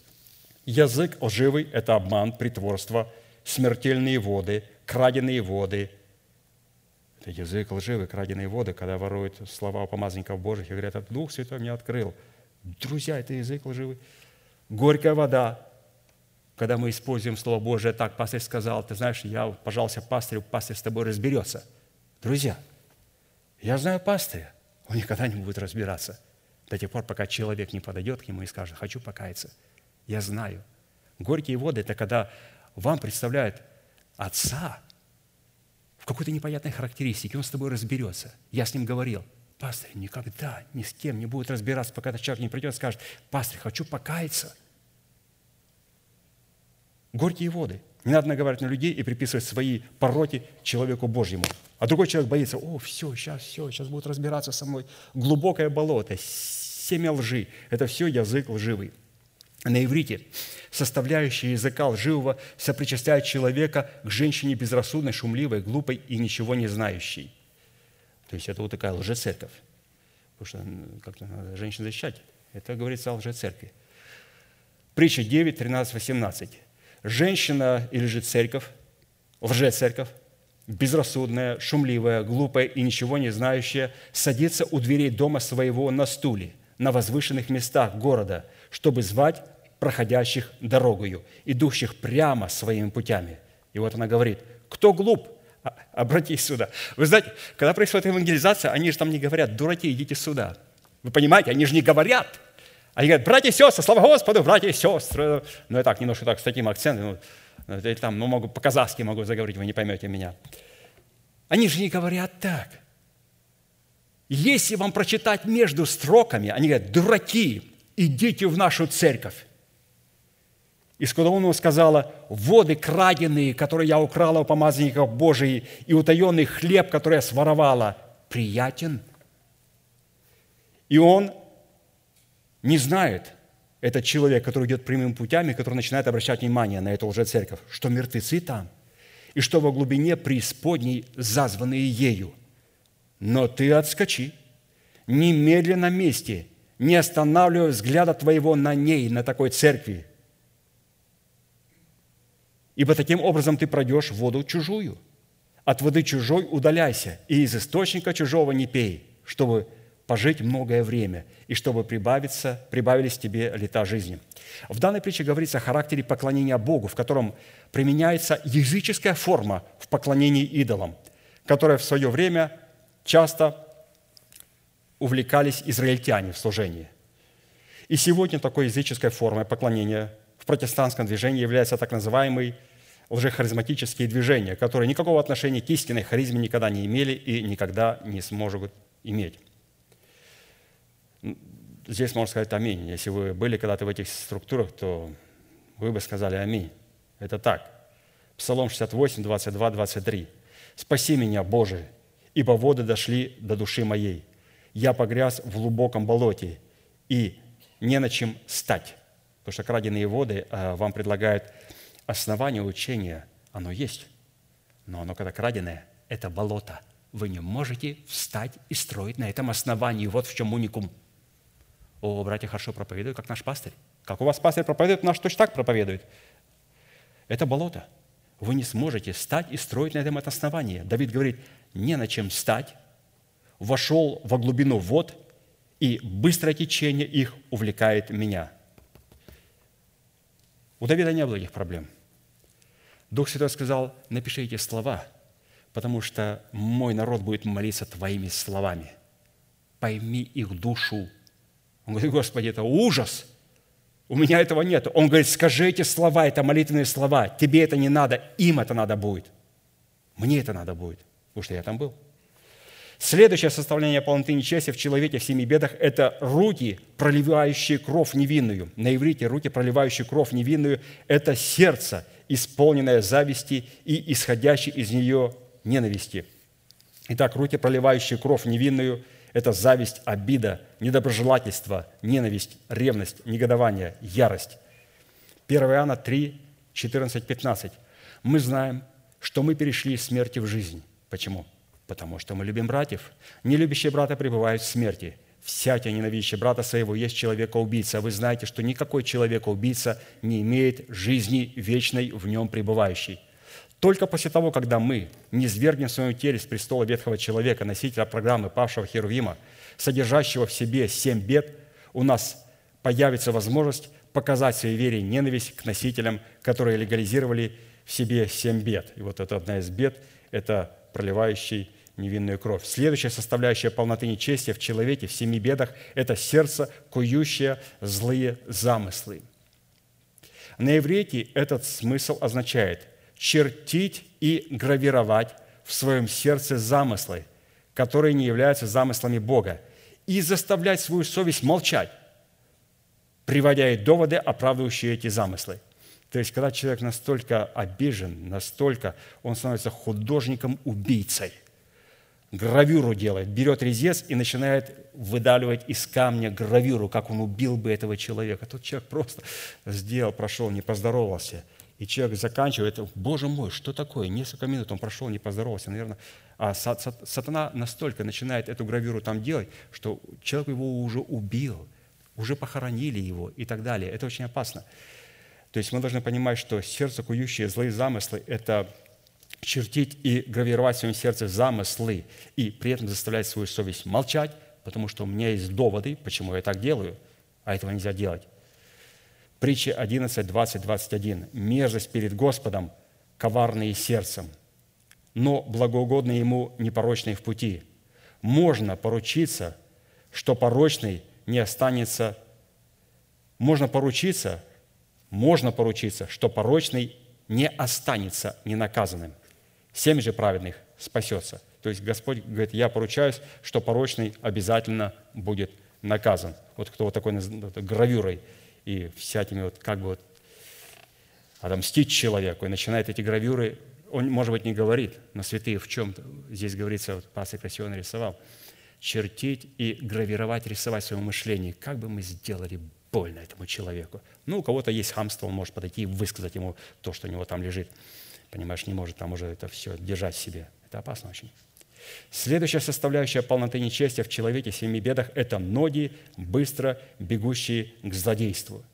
Язык лживый – это обман, притворство, смертельные воды, краденые воды. Это язык лживый, краденые воды, когда воруют слова у помазанников Божьих и говорят, Дух Святой мне открыл. Друзья, это язык лживый. Горькая вода, когда мы используем Слово Божие так, пастор сказал, ты знаешь, я пожалуйста, пастырю, пастырь с тобой разберется. Друзья, я знаю пастыря, он никогда не будет разбираться до тех пор, пока человек не подойдет к нему и скажет, хочу покаяться – я знаю. Горькие воды – это когда вам представляют Отца в какой-то непонятной характеристике, он с тобой разберется. Я с ним говорил, пастор никогда ни с кем не будет разбираться, пока этот человек не придет и скажет, пастор, хочу покаяться. Горькие воды. Не надо наговаривать на людей и приписывать свои пороки человеку Божьему. А другой человек боится, о, все, сейчас, все, сейчас будут разбираться со мной. Глубокое болото, семя лжи. Это все язык лживый. На иврите составляющая языка лживого сопричастляет человека к женщине безрассудной, шумливой, глупой и ничего не знающей. То есть это вот такая лжецерковь. Потому что как-то надо женщин защищать. Это говорится о лжецеркви. Притча 9, 13, 18. Женщина или же церковь, лжецерковь, безрассудная, шумливая, глупая и ничего не знающая, садится у дверей дома своего на стуле, на возвышенных местах города, чтобы звать проходящих дорогою, идущих прямо своими путями. И вот она говорит, кто глуп, а, обратись сюда. Вы знаете, когда происходит евангелизация, они же там не говорят, дураки, идите сюда. Вы понимаете, они же не говорят. Они говорят, братья и сестры, слава Господу, братья и сестры. Ну, я так, немножко так, с таким акцентом. Ну, там, ну, могу, по-казахски могу заговорить, вы не поймете меня. Они же не говорят так. Если вам прочитать между строками, они говорят, дураки, идите в нашу церковь. И Скудоунова сказала, воды краденые, которые я украла у помазанников Божиих, и утаенный хлеб, который я своровала, приятен. И он не знает, этот человек, который идет прямыми путями, который начинает обращать внимание на эту лжецерковь, что мертвецы там, и что во глубине преисподней зазванные ею. Но ты отскочи, немедленно месте, не останавливая взгляда твоего на ней, на такой церкви, Ибо таким образом ты пройдешь воду чужую. От воды чужой удаляйся, и из источника чужого не пей, чтобы пожить многое время, и чтобы прибавиться, прибавились тебе лета жизни. В данной притче говорится о характере поклонения Богу, в котором применяется языческая форма в поклонении идолам, которая в свое время часто увлекались израильтяне в служении. И сегодня такой языческой формой поклонения в протестантском движении является так называемый лжехаризматические движения, которые никакого отношения к истинной харизме никогда не имели и никогда не смогут иметь. Здесь можно сказать «Аминь». Если вы были когда-то в этих структурах, то вы бы сказали «Аминь». Это так. Псалом 68, 22, 23. «Спаси меня, Боже, ибо воды дошли до души моей. Я погряз в глубоком болоте, и не на чем стать». Потому что краденые воды э, вам предлагают основание учения, оно есть. Но оно, когда краденое, это болото. Вы не можете встать и строить на этом основании. Вот в чем уникум. О, братья хорошо проповедуют, как наш пастырь. Как у вас пастырь проповедует, наш точно так проповедует. Это болото. Вы не сможете стать и строить на этом основании. Давид говорит, не на чем стать. Вошел во глубину вод, и быстрое течение их увлекает меня – у Давида не было этих проблем. Дух Святой сказал, напиши эти слова, потому что мой народ будет молиться твоими словами. Пойми их душу. Он говорит, Господи, это ужас. У меня этого нет. Он говорит, скажи эти слова, это молитвенные слова. Тебе это не надо, им это надо будет. Мне это надо будет, потому что я там был. Следующее составление полноты нечести в человеке в семи бедах – это руки, проливающие кровь невинную. На иврите руки, проливающие кровь невинную – это сердце, исполненное зависти и исходящей из нее ненависти. Итак, руки, проливающие кровь невинную – это зависть, обида, недоброжелательство, ненависть, ревность, негодование, ярость. 1 Иоанна 3, 14, 15. Мы знаем, что мы перешли из смерти в жизнь. Почему? Потому что мы любим братьев. Нелюбящие брата пребывают в смерти. Всякий ненавидящий брата своего есть человека-убийца. Вы знаете, что никакой человека-убийца не имеет жизни вечной в нем пребывающей. Только после того, когда мы не свергнем в своем теле с престола ветхого человека, носителя программы павшего Херувима, содержащего в себе семь бед, у нас появится возможность показать своей вере ненависть к носителям, которые легализировали в себе семь бед. И вот это одна из бед – это проливающий невинную кровь. Следующая составляющая полноты нечестия в человеке, в семи бедах – это сердце, кующее злые замыслы. На иврите этот смысл означает чертить и гравировать в своем сердце замыслы, которые не являются замыслами Бога, и заставлять свою совесть молчать, приводя ей доводы, оправдывающие эти замыслы. То есть, когда человек настолько обижен, настолько он становится художником-убийцей, гравюру делает, берет резец и начинает выдавливать из камня гравюру, как он убил бы этого человека. Тут человек просто сделал, прошел, не поздоровался. И человек заканчивает, боже мой, что такое? Несколько минут он прошел, не поздоровался, наверное. А сатана настолько начинает эту гравюру там делать, что человек его уже убил, уже похоронили его и так далее. Это очень опасно. То есть мы должны понимать, что сердце, кующее злые замыслы, это чертить и гравировать в своем сердце замыслы и при этом заставлять свою совесть молчать, потому что у меня есть доводы, почему я так делаю, а этого нельзя делать. Притча 11, 20, 21. «Мерзость перед Господом, коварные сердцем, но благоугодные Ему непорочные в пути. Можно поручиться, что порочный не останется, можно поручиться, можно поручиться, что порочный не останется ненаказанным. Семь же праведных спасется. То есть Господь говорит, я поручаюсь, что порочный обязательно будет наказан. Вот кто вот такой гравюрой и всякими вот как бы вот отомстить человеку и начинает эти гравюры, он, может быть, не говорит, но святые в чем здесь говорится, вот пастор красиво нарисовал, чертить и гравировать, рисовать в своем как бы мы сделали больно этому человеку. Ну, у кого-то есть хамство, он может подойти и высказать ему то, что у него там лежит понимаешь, не может там уже это все держать в себе. Это опасно очень. Следующая составляющая полноты нечестия в человеке в семи бедах – это ноги, быстро бегущие к злодейству.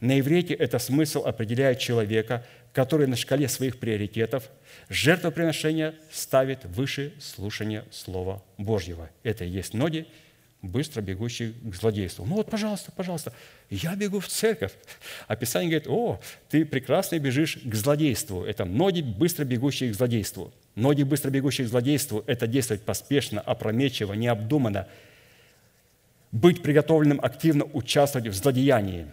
На иврите это смысл определяет человека, который на шкале своих приоритетов жертвоприношение ставит выше слушания Слова Божьего. Это и есть ноги, быстро бегущий к злодейству. Ну вот, пожалуйста, пожалуйста, я бегу в церковь. А Писание говорит, о, ты прекрасно бежишь к злодейству. Это ноги, быстро бегущие к злодейству. Ноги, быстро бегущие к злодейству – это действовать поспешно, опрометчиво, необдуманно, быть приготовленным активно участвовать в злодеянии.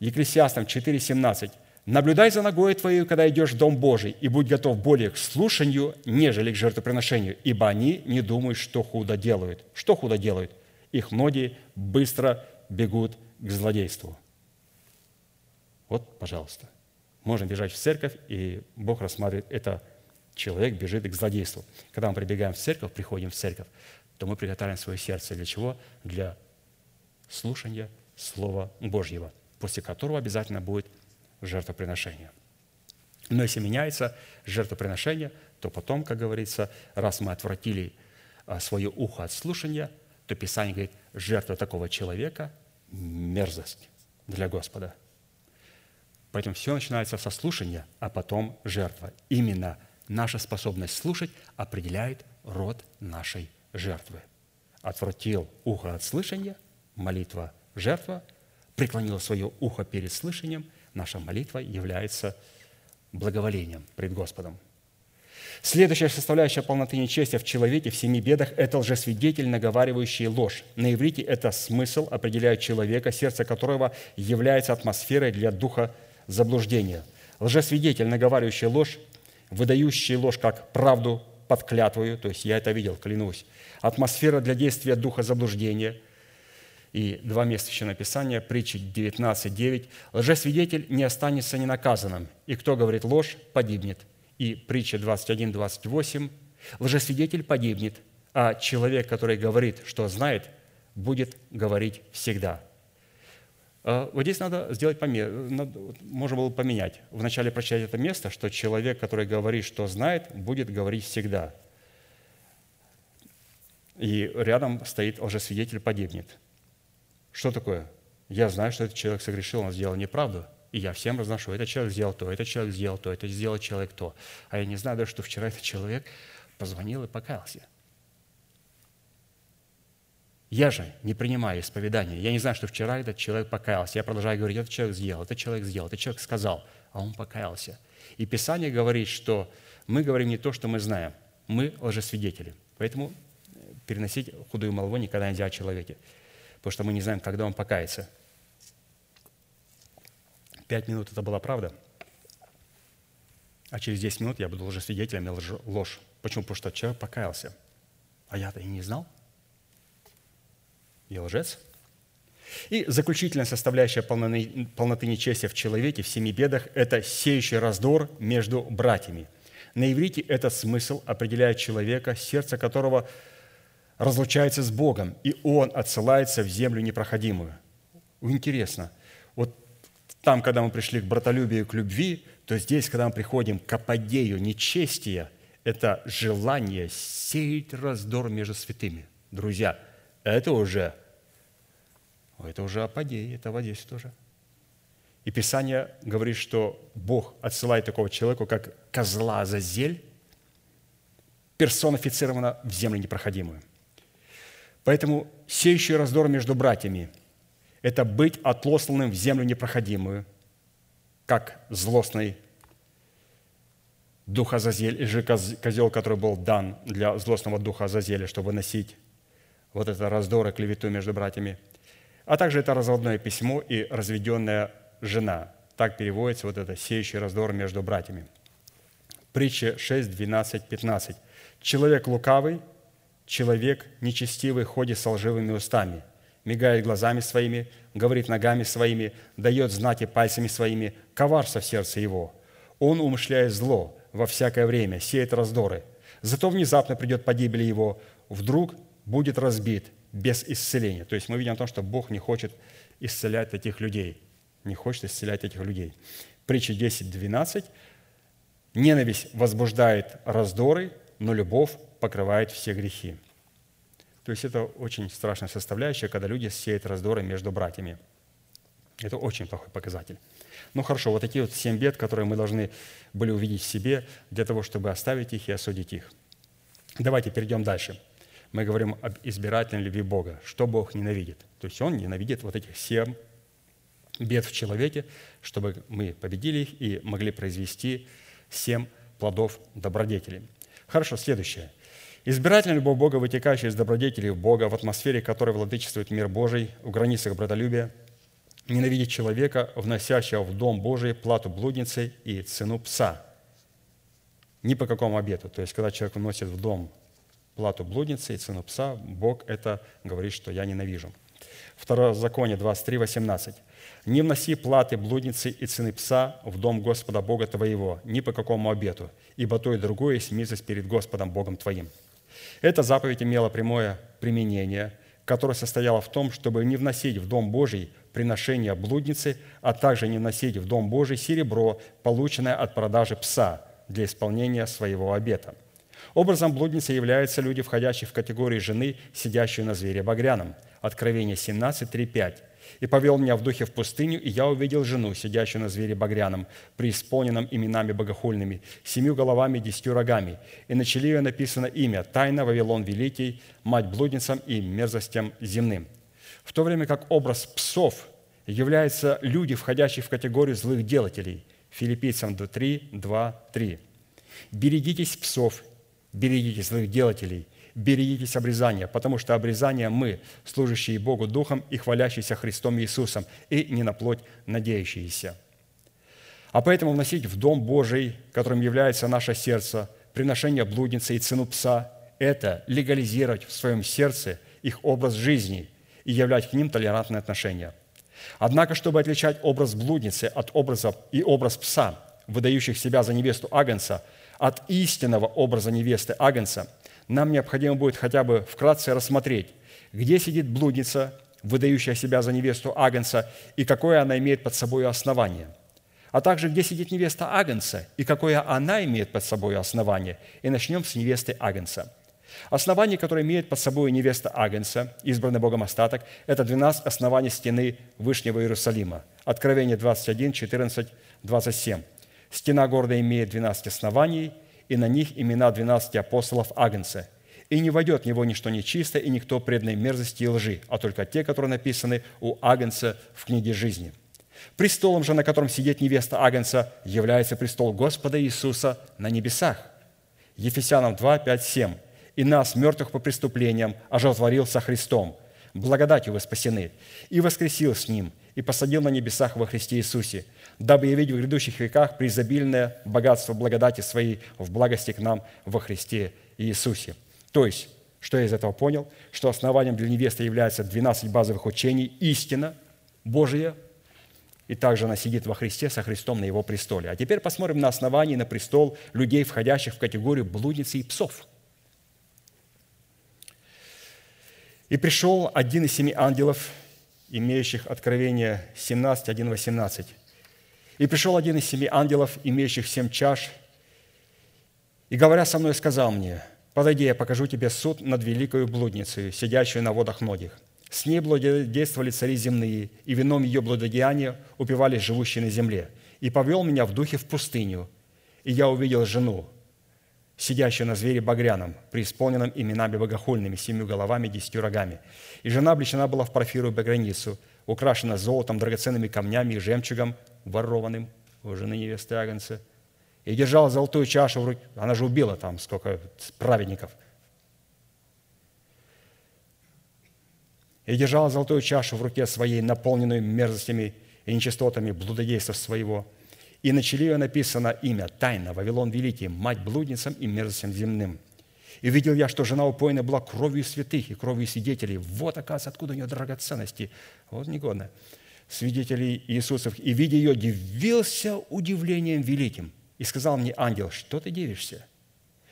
Екклесиастам 4,17. Наблюдай за ногой твоей, когда идешь в Дом Божий, и будь готов более к слушанию, нежели к жертвоприношению, ибо они не думают, что худо делают. Что худо делают? Их ноги быстро бегут к злодейству. Вот, пожалуйста. Можно бежать в церковь, и Бог рассматривает это человек бежит к злодейству. Когда мы прибегаем в церковь, приходим в церковь, то мы приготовим свое сердце для чего? Для слушания Слова Божьего, после которого обязательно будет жертвоприношения. Но если меняется жертвоприношение, то потом, как говорится, раз мы отвратили а, свое ухо от слушания, то Писание говорит, жертва такого человека – мерзость для Господа. Поэтому все начинается со слушания, а потом жертва. Именно наша способность слушать определяет род нашей жертвы. Отвратил ухо от слышания, молитва – жертва, преклонил свое ухо перед слышанием – наша молитва является благоволением пред Господом. Следующая составляющая полноты нечестия в человеке в семи бедах – это лжесвидетель, наговаривающий ложь. На иврите это смысл определяет человека, сердце которого является атмосферой для духа заблуждения. Лжесвидетель, наговаривающий ложь, выдающий ложь как правду под клятвою, то есть я это видел, клянусь. Атмосфера для действия духа заблуждения – и два места еще написания, притчи 19.9. «Лжесвидетель не останется ненаказанным, и кто говорит ложь, погибнет». И притча 21.28. «Лжесвидетель погибнет, а человек, который говорит, что знает, будет говорить всегда». А, вот здесь надо сделать помер, можно было поменять. Вначале прочитать это место, что человек, который говорит, что знает, будет говорить всегда. И рядом стоит лжесвидетель погибнет – что такое? Я знаю, что этот человек согрешил, он сделал неправду, и я всем разношу. Этот человек сделал то, этот человек сделал то, это сделал человек то. А я не знаю даже, что вчера этот человек позвонил и покаялся. Я же не принимаю исповедания. Я не знаю, что вчера этот человек покаялся. Я продолжаю говорить, этот человек сделал, этот человек сделал, этот человек сказал, а он покаялся. И Писание говорит, что мы говорим не то, что мы знаем. Мы лжесвидетели. Поэтому переносить худую молву никогда нельзя о человеке потому что мы не знаем, когда он покается. Пять минут – это была правда, а через 10 минут я буду лжесвидетелем и ложь Почему? Потому что человек покаялся. А я-то и не знал. Я лжец. И заключительная составляющая полноты, полноты нечестия в человеке, в семи бедах – это сеющий раздор между братьями. На иврите этот смысл определяет человека, сердце которого разлучается с Богом, и он отсылается в землю непроходимую. Интересно, вот там, когда мы пришли к братолюбию, к любви, то здесь, когда мы приходим к апогею нечестия, это желание сеять раздор между святыми. Друзья, это уже это уже апогей, это вот здесь тоже. И Писание говорит, что Бог отсылает такого человека, как козла за зель, персонифицировано в землю непроходимую. Поэтому сеющий раздор между братьями – это быть отлосланным в землю непроходимую, как злостный дух Азазель, же козел, который был дан для злостного духа Азазеля, чтобы носить вот это раздор и клевету между братьями – а также это разводное письмо и разведенная жена. Так переводится вот это «сеющий раздор между братьями». Притча 6, 12, 15. «Человек лукавый, человек нечестивый ходит с лживыми устами, мигает глазами своими, говорит ногами своими, дает знаки пальцами своими, коварство в сердце его. Он умышляет зло во всякое время, сеет раздоры. Зато внезапно придет погибель его, вдруг будет разбит, без исцеления. То есть мы видим о том, что Бог не хочет исцелять этих людей. Не хочет исцелять этих людей. Притча 10, 12. Ненависть возбуждает раздоры, но любовь покрывает все грехи. То есть это очень страшная составляющая, когда люди сеют раздоры между братьями. Это очень плохой показатель. Ну хорошо, вот такие вот семь бед, которые мы должны были увидеть в себе для того, чтобы оставить их и осудить их. Давайте перейдем дальше мы говорим об избирательной любви Бога. Что Бог ненавидит? То есть Он ненавидит вот этих семь бед в человеке, чтобы мы победили их и могли произвести семь плодов добродетели. Хорошо, следующее. Избирательная любовь Бога, вытекающая из добродетелей Бога, в атмосфере которой владычествует мир Божий, в границах братолюбия, ненавидит человека, вносящего в дом Божий плату блудницы и цену пса. Ни по какому обету. То есть, когда человек вносит в дом плату блудницы и цену пса, Бог это говорит, что я ненавижу. Второзаконие 23, 18. «Не вноси платы блудницы и цены пса в дом Господа Бога твоего, ни по какому обету, ибо то и другое есть мизость перед Господом Богом твоим». Эта заповедь имела прямое применение, которое состояло в том, чтобы не вносить в Дом Божий приношение блудницы, а также не вносить в Дом Божий серебро, полученное от продажи пса для исполнения своего обета – Образом блудницы являются люди, входящие в категорию жены, сидящую на звере багряном. Откровение 17, 3, 5. «И повел меня в духе в пустыню, и я увидел жену, сидящую на звере багряном, преисполненном именами богохульными, семью головами и десятью рогами. И на челе ее написано имя «Тайна Вавилон Великий, мать блудницам и мерзостям земным». В то время как образ псов являются люди, входящие в категорию злых делателей. Филиппийцам 3, 2, 3. «Берегитесь псов, берегите злых делателей, берегитесь обрезания, потому что обрезание мы, служащие Богу Духом и хвалящиеся Христом Иисусом, и не на плоть надеющиеся. А поэтому вносить в Дом Божий, которым является наше сердце, приношение блудницы и цену пса – это легализировать в своем сердце их образ жизни и являть к ним толерантное отношение. Однако, чтобы отличать образ блудницы от образа и образ пса, выдающих себя за невесту Агнца – от истинного образа невесты Агнца, нам необходимо будет хотя бы вкратце рассмотреть, где сидит блудница, выдающая себя за невесту Агнца, и какое она имеет под собой основание, а также где сидит невеста Агнца, и какое она имеет под собой основание. И начнем с невесты Агнца. Основание, которое имеет под собой невеста Агнца, избранный Богом остаток, это 12 оснований стены Вышнего Иерусалима. Откровение 21, 14, 27. Стена города имеет 12 оснований, и на них имена 12 апостолов Агнца. И не войдет в него ничто нечисто, и никто преданной мерзости и лжи, а только те, которые написаны у Агнца в книге жизни. Престолом же, на котором сидит невеста Агнца, является престол Господа Иисуса на небесах. Ефесянам 2, 5, 7. «И нас, мертвых по преступлениям, оживотворил со Христом, благодатью вы спасены, и воскресил с Ним, и посадил на небесах во Христе Иисусе, дабы явить в грядущих веках преизобильное богатство благодати Своей в благости к нам во Христе Иисусе». То есть, что я из этого понял? Что основанием для невесты является 12 базовых учений, истина Божия, и также она сидит во Христе со Христом на Его престоле. А теперь посмотрим на основании на престол людей, входящих в категорию блудницы и псов. «И пришел один из семи ангелов, имеющих откровение 17, 1, 18. И пришел один из семи ангелов, имеющих семь чаш, и, говоря со мной, сказал мне, «Подойди, я покажу тебе суд над великою блудницей, сидящую на водах многих. С ней блудодействовали цари земные, и вином ее блудодеяния упивались живущие на земле. И повел меня в духе в пустыню, и я увидел жену, сидящую на звере багряном, преисполненном именами богохульными, семью головами, десятью рогами. И жена облечена была в парфиру и багряницу, украшена золотом, драгоценными камнями и жемчугом, ворованным у жены невесты Агнца, и держала золотую чашу в руке. Она же убила там сколько праведников. И держала золотую чашу в руке своей, наполненную мерзостями и нечистотами блудодейства своего – и на челе ее написано имя, тайна, Вавилон Великий, мать блудницам и мерзостям земным. И видел я, что жена упоена была кровью святых и кровью свидетелей. Вот, оказывается, откуда у нее драгоценности. Вот негодно. Свидетелей Иисусов. И, видя ее, дивился удивлением великим. И сказал мне ангел, что ты дивишься?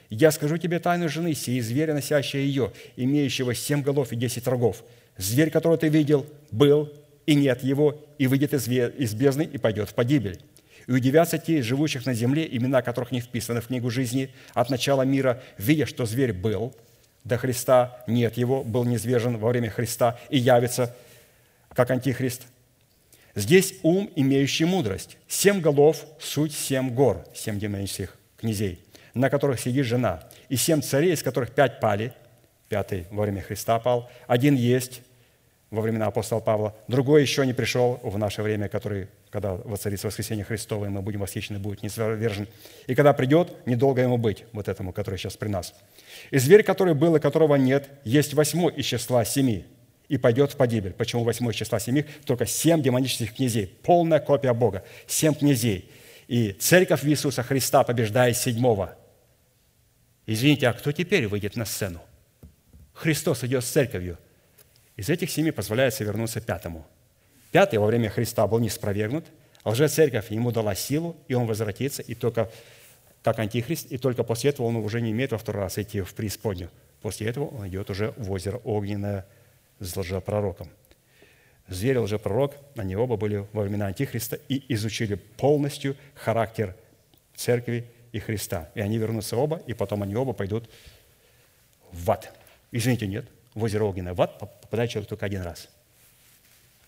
Я скажу тебе тайну жены, сей зверя, носящая ее, имеющего семь голов и десять рогов. Зверь, которого ты видел, был, и нет его, и выйдет из бездны и пойдет в погибель. И удивятся те, живущих на земле, имена которых не вписаны в книгу жизни от начала мира, видя, что зверь был, до Христа нет его, был низвержен во время Христа и явится как антихрист. Здесь ум, имеющий мудрость. Семь голов – суть семь гор, семь демонических князей, на которых сидит жена. И семь царей, из которых пять пали, пятый во время Христа пал, один есть во времена апостола Павла, другой еще не пришел в наше время, который когда воцарится воскресение Христово, и мы будем восхищены, будет низвержен. И когда придет, недолго ему быть, вот этому, который сейчас при нас. И зверь, который был и которого нет, есть восьмой из числа семи, и пойдет в погибель. Почему восьмой из числа семи? Только семь демонических князей, полная копия Бога, семь князей. И церковь Иисуса Христа побеждает седьмого. Извините, а кто теперь выйдет на сцену? Христос идет с церковью. Из этих семи позволяется вернуться пятому – Пятый во время Христа был не спровергнут, а лжецерковь ему дала силу, и он возвратится, и только как антихрист, и только после этого он уже не имеет во второй раз идти в преисподнюю. После этого он идет уже в озеро огненное с лжепророком. Зверь лжепророк, они оба были во времена Антихриста и изучили полностью характер церкви и Христа. И они вернутся оба, и потом они оба пойдут в ад. Извините, нет, в озеро огненное. В ад попадает человек только один раз –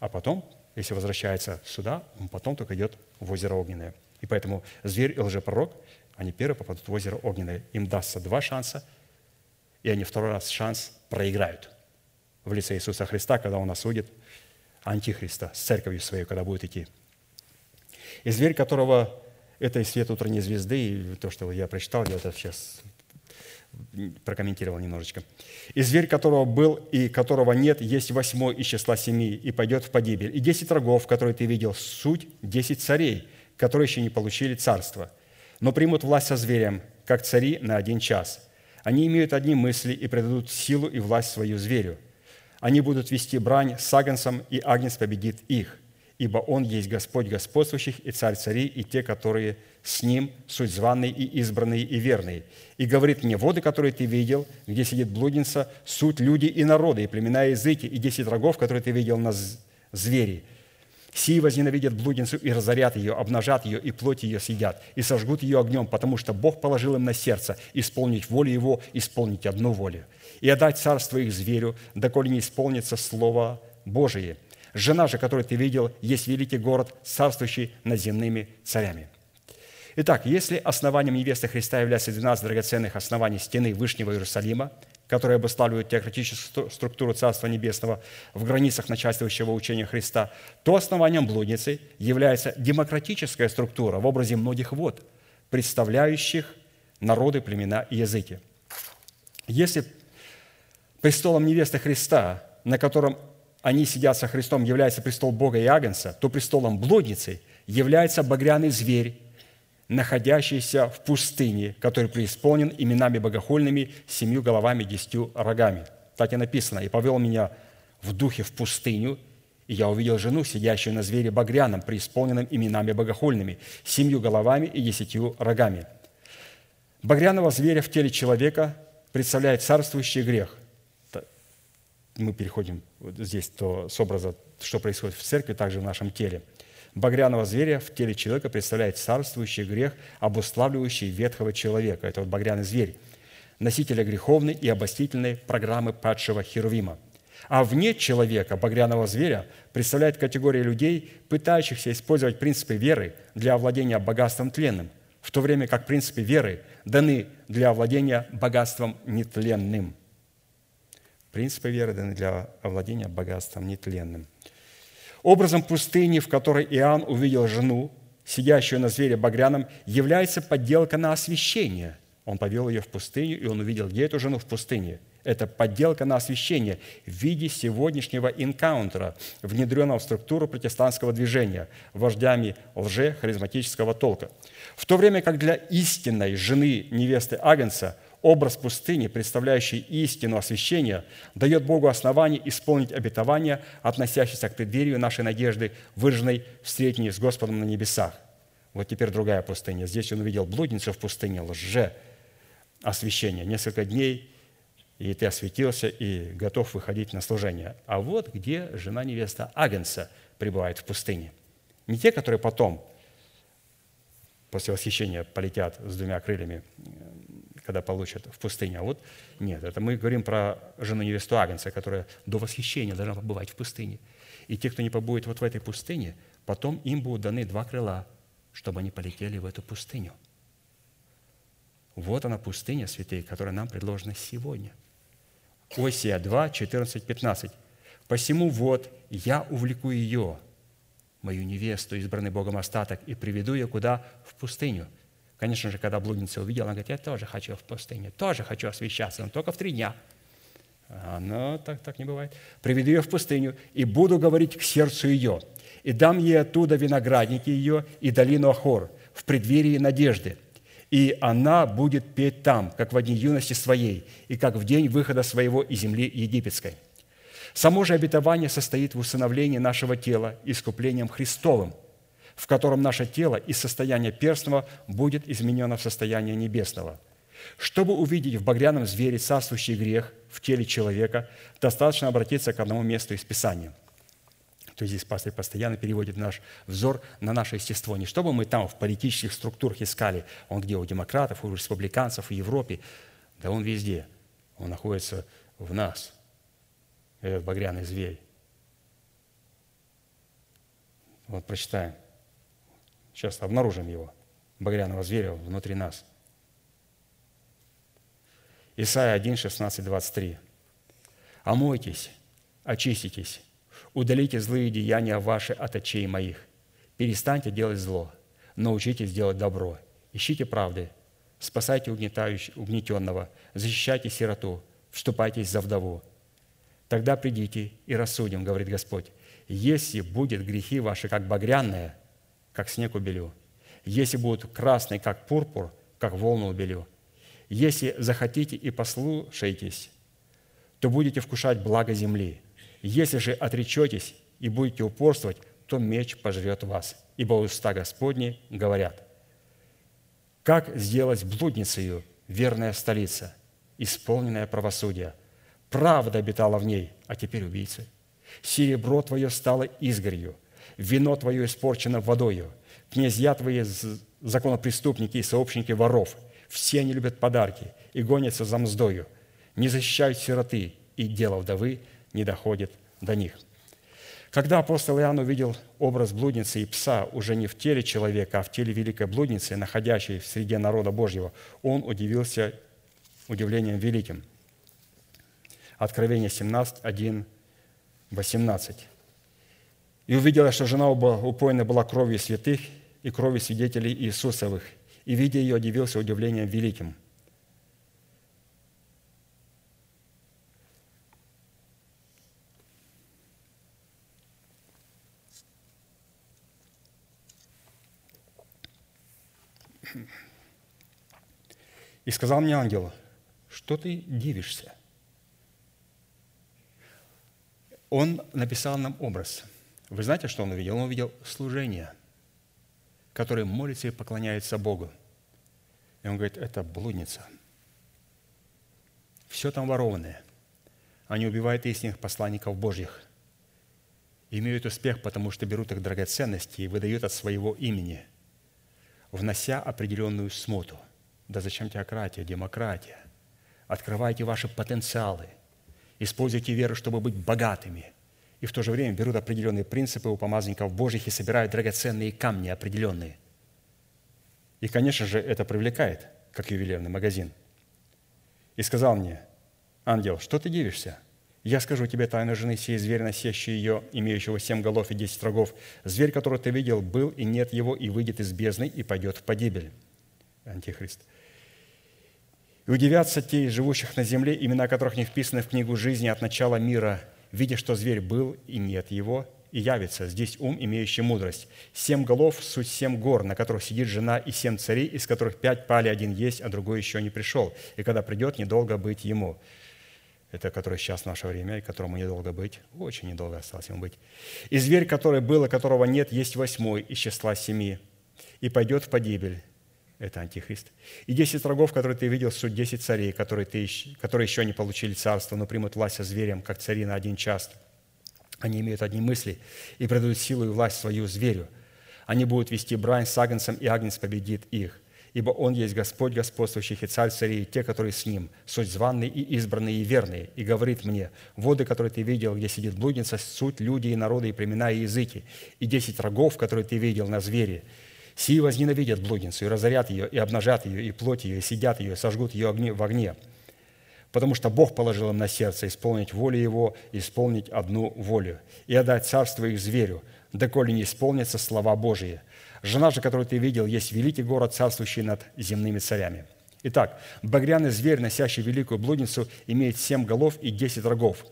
а потом, если возвращается сюда, он потом только идет в озеро Огненное. И поэтому зверь и лжепророк, они первые попадут в озеро Огненное. Им дастся два шанса, и они второй раз шанс проиграют в лице Иисуса Христа, когда Он осудит Антихриста с церковью своей, когда будет идти. И зверь, которого это и свет утренней звезды, и то, что я прочитал, я это сейчас прокомментировал немножечко. «И зверь, которого был и которого нет, есть восьмой из числа семи, и пойдет в погибель. И десять врагов, которые ты видел, суть десять царей, которые еще не получили царство, но примут власть со зверем, как цари на один час. Они имеют одни мысли и предадут силу и власть свою зверю. Они будут вести брань с агнцем, и агнец победит их, ибо он есть Господь господствующих и царь царей, и те, которые с ним суть званый и избранный и верный. И говорит мне, воды, которые ты видел, где сидит блудница, суть люди и народы, и племена и языки, и десять врагов, которые ты видел на звери. Сии возненавидят блудницу и разорят ее, обнажат ее, и плоть ее съедят, и сожгут ее огнем, потому что Бог положил им на сердце исполнить волю Его, исполнить одну волю, и отдать царство их зверю, доколе не исполнится Слово Божие. Жена же, которую ты видел, есть великий город, царствующий над земными царями. Итак, если основанием невесты Христа является 12 драгоценных оснований стены Вышнего Иерусалима, которые обуславливают теократическую структуру Царства Небесного в границах начальствующего учения Христа, то основанием блудницы является демократическая структура в образе многих вод, представляющих народы, племена и языки. Если престолом невесты Христа, на котором они сидят со Христом, является престол Бога и Агнца, то престолом блудницы является багряный зверь, находящийся в пустыне, который преисполнен именами богохульными, семью головами, десятью рогами. Так и написано. «И повел меня в духе в пустыню, и я увидел жену, сидящую на звере багряном, преисполненном именами богохульными, семью головами и десятью рогами». Багряного зверя в теле человека представляет царствующий грех. Мы переходим здесь то, с образа, что происходит в церкви, также в нашем теле. Багряного зверя в теле человека представляет царствующий грех, обуславливающий ветхого человека. Это вот багряный зверь, носителя греховной и обостительной программы падшего Херувима. А вне человека, багряного зверя, представляет категория людей, пытающихся использовать принципы веры для овладения богатством тленным, в то время как принципы веры даны для овладения богатством нетленным. Принципы веры даны для овладения богатством нетленным. Образом пустыни, в которой Иоанн увидел жену, сидящую на звере багряном, является подделка на освящение. Он повел ее в пустыню, и он увидел, где эту жену в пустыне. Это подделка на освящение в виде сегодняшнего инкаунтера, внедренного в структуру протестантского движения вождями лже-харизматического толка. В то время как для истинной жены невесты Агнца образ пустыни, представляющий истину освящения, дает Богу основание исполнить обетование, относящееся к преддверию нашей надежды, выраженной в встретении с Господом на небесах. Вот теперь другая пустыня. Здесь он увидел блудницу в пустыне, лже освящение. Несколько дней, и ты осветился и готов выходить на служение. А вот где жена невеста Агенса пребывает в пустыне. Не те, которые потом, после восхищения, полетят с двумя крыльями когда получат в пустыне. А вот нет, это мы говорим про жену невесту Агнца, которая до восхищения должна побывать в пустыне. И те, кто не побудет вот в этой пустыне, потом им будут даны два крыла, чтобы они полетели в эту пустыню. Вот она пустыня, святые, которая нам предложена сегодня. Осия 2, 14, 15. «Посему вот я увлеку ее, мою невесту, избранный Богом остаток, и приведу ее куда? В пустыню, Конечно же, когда блудница увидела, она говорит, я тоже хочу в пустыне, тоже хочу освещаться, но только в три дня. А, но так, так не бывает. «Приведу ее в пустыню, и буду говорить к сердцу ее, и дам ей оттуда виноградники ее и долину Ахор в преддверии надежды. И она будет петь там, как в дни юности своей, и как в день выхода своего из земли египетской». Само же обетование состоит в усыновлении нашего тела искуплением Христовым – в котором наше тело из состояния перстного будет изменено в состояние небесного. Чтобы увидеть в багряном звере царствующий грех в теле человека, достаточно обратиться к одному месту из Писания. То есть здесь пастор постоянно переводит наш взор на наше естество. Не чтобы мы там в политических структурах искали, он где у демократов, у республиканцев, в Европе. Да он везде. Он находится в нас, этот багряный зверь. Вот прочитаем. Сейчас обнаружим его, багряного зверя внутри нас. Исайя 1, 16, 23. «Омойтесь, очиститесь, удалите злые деяния ваши от очей моих, перестаньте делать зло, научитесь делать добро, ищите правды, спасайте угнетенного, защищайте сироту, вступайтесь за вдову. Тогда придите и рассудим, говорит Господь, если будет грехи ваши, как багряные, как снег убелю. Если будут красные, как пурпур, как волну убелю. Если захотите и послушаетесь, то будете вкушать благо земли. Если же отречетесь и будете упорствовать, то меч пожрет вас. Ибо уста Господни говорят, как сделать блудницею верная столица, исполненная правосудия. Правда обитала в ней, а теперь убийцы. Серебро твое стало изгорью, вино твое испорчено водою, князья твои законопреступники и сообщники воров. Все они любят подарки и гонятся за мздою, не защищают сироты, и дело вдовы не доходит до них». Когда апостол Иоанн увидел образ блудницы и пса уже не в теле человека, а в теле великой блудницы, находящей в среде народа Божьего, он удивился удивлением великим. Откровение 17, 1, 18. И увидела, что жена упоена была кровью святых и кровью свидетелей Иисусовых. И, видя ее, удивился удивлением великим. И сказал мне ангел, что ты дивишься? Он написал нам образ – вы знаете, что он увидел? Он увидел служение, которое молится и поклоняется Богу. И он говорит, это блудница. Все там ворованное. Они убивают истинных посланников Божьих. Имеют успех, потому что берут их драгоценности и выдают от своего имени, внося определенную смуту. Да зачем теократия, демократия? Открывайте ваши потенциалы – используйте веру, чтобы быть богатыми, и в то же время берут определенные принципы у помазанников Божьих и собирают драгоценные камни определенные. И, конечно же, это привлекает, как ювелирный магазин. И сказал мне, ангел, что ты дивишься? Я скажу тебе тайну жены сей зверь, носящий ее, имеющего семь голов и десять рогов. Зверь, которого ты видел, был и нет его, и выйдет из бездны, и пойдет в погибель. Антихрист. И удивятся те из живущих на земле, имена которых не вписаны в книгу жизни от начала мира, видя, что зверь был и нет его, и явится здесь ум, имеющий мудрость. Семь голов – суть семь гор, на которых сидит жена, и семь царей, из которых пять пали, один есть, а другой еще не пришел. И когда придет, недолго быть ему. Это который сейчас в наше время, и которому недолго быть. Очень недолго осталось ему быть. И зверь, который был, и которого нет, есть восьмой из числа семи, и пойдет в погибель это антихрист. И десять врагов, которые ты видел, суть десять царей, которые, ты, которые еще не получили царство, но примут власть со зверем, как цари на один час. Они имеют одни мысли и предают силу и власть свою зверю. Они будут вести брань с агнцем, и агнец победит их. Ибо Он есть Господь господствующих и царь царей, и те, которые с Ним, суть званные и избранные и верные. И говорит мне, воды, которые ты видел, где сидит блудница, суть люди и народы, и племена, и языки. И десять рогов, которые ты видел на звере, Сии возненавидят блудницу и разорят ее, и обнажат ее, и плоть ее, и сидят ее, и сожгут ее в огне. Потому что Бог положил им на сердце исполнить волю Его, исполнить одну волю, и отдать царство их зверю, доколе не исполнятся слова Божии. Жена же, которую ты видел, есть великий город, царствующий над земными царями. Итак, багряный зверь, носящий великую блудницу, имеет семь голов и десять рогов.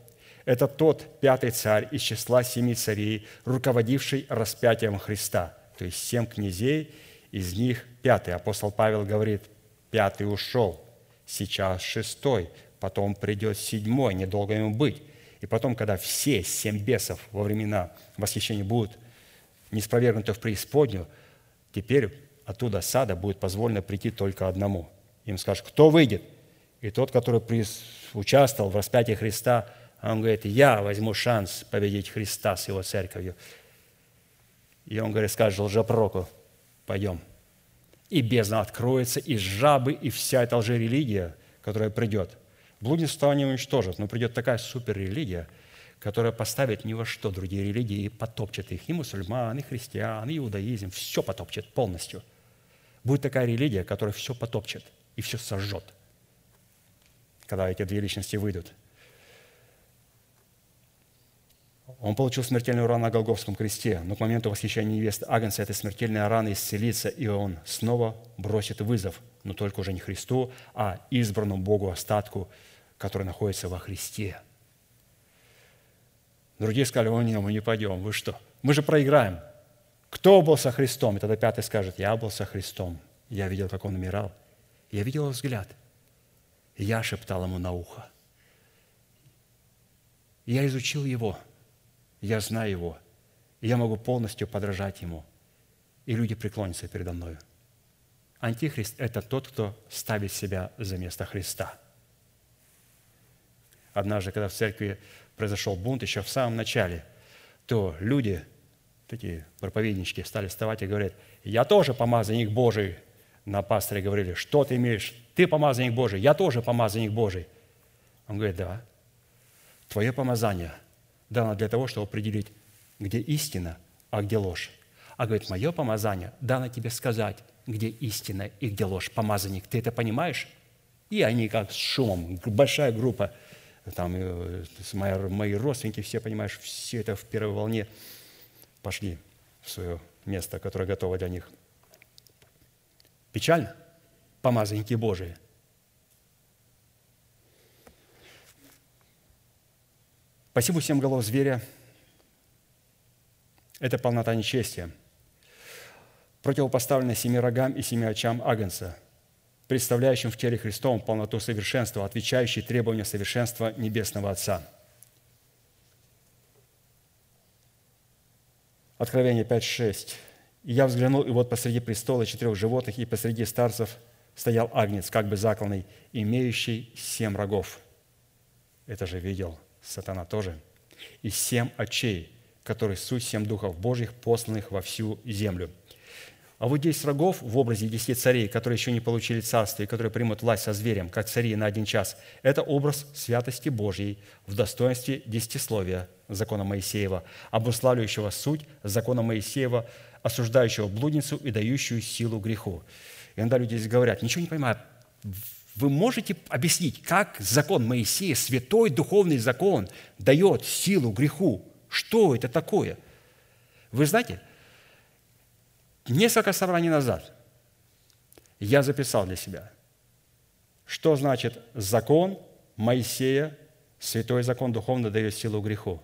Это тот пятый царь из числа семи царей, руководивший распятием Христа – то есть семь князей, из них пятый. Апостол Павел говорит, пятый ушел, сейчас шестой, потом придет седьмой, недолго ему быть. И потом, когда все семь бесов во времена восхищения будут не спровергнуты в преисподнюю, теперь оттуда сада будет позволено прийти только одному. Им скажут, кто выйдет? И тот, который участвовал в распятии Христа, он говорит, я возьму шанс победить Христа с его церковью. И он говорит, скажет лжепророку, пойдем. И бездна откроется, и жабы, и вся эта лжерелигия, которая придет. Блудничество они уничтожат, но придет такая суперрелигия, которая поставит ни во что другие религии и потопчет их. И мусульман, и христиан, и иудаизм. Все потопчет полностью. Будет такая религия, которая все потопчет и все сожжет, когда эти две личности выйдут – Он получил смертельную рану на Голговском кресте, но к моменту восхищения невесты Агнца эта смертельная рана исцелится, и он снова бросит вызов, но только уже не Христу, а избранному Богу остатку, который находится во Христе. Другие сказали, о, нет, мы не пойдем, вы что? Мы же проиграем. Кто был со Христом? И тогда пятый скажет, я был со Христом. Я видел, как он умирал. Я видел его взгляд. Я шептал ему на ухо. Я изучил его – я знаю Его, и я могу полностью подражать Ему, и люди преклонятся передо мною. Антихрист – это тот, кто ставит себя за место Христа. Однажды, когда в церкви произошел бунт еще в самом начале, то люди, такие проповеднички, стали вставать и говорят, я тоже помазанник Божий. На пасторе говорили, что ты имеешь? Ты помазанник Божий, я тоже помазанник Божий. Он говорит, да, твое помазание – дано для того, чтобы определить, где истина, а где ложь. А говорит, мое помазание дано тебе сказать, где истина и где ложь. Помазанник, ты это понимаешь? И они как с шумом, большая группа, там э, мои, мои родственники, все, понимаешь, все это в первой волне пошли в свое место, которое готово для них. Печально? Помазанники Божии – Посему семь голов зверя – это полнота нечестия. противопоставлено семи рогам и семи очам Агнца, представляющим в теле Христовом полноту совершенства, отвечающий требованиям совершенства Небесного Отца. Откровение 5.6. «И я взглянул, и вот посреди престола четырех животных и посреди старцев стоял агнец, как бы закланный, имеющий семь рогов». Это же видел сатана тоже. «И семь очей, которые суть семь духов Божьих, посланных во всю землю». А вот десять рогов в образе десяти царей, которые еще не получили царство и которые примут власть со зверем, как цари на один час, это образ святости Божьей в достоинстве десятисловия закона Моисеева, обуславливающего суть закона Моисеева, осуждающего блудницу и дающую силу греху. И иногда люди здесь говорят, ничего не понимаю, вы можете объяснить, как закон Моисея, святой духовный закон, дает силу греху? Что это такое? Вы знаете, Несколько собраний назад я записал для себя, что значит закон Моисея, святой закон духовно дает силу греху.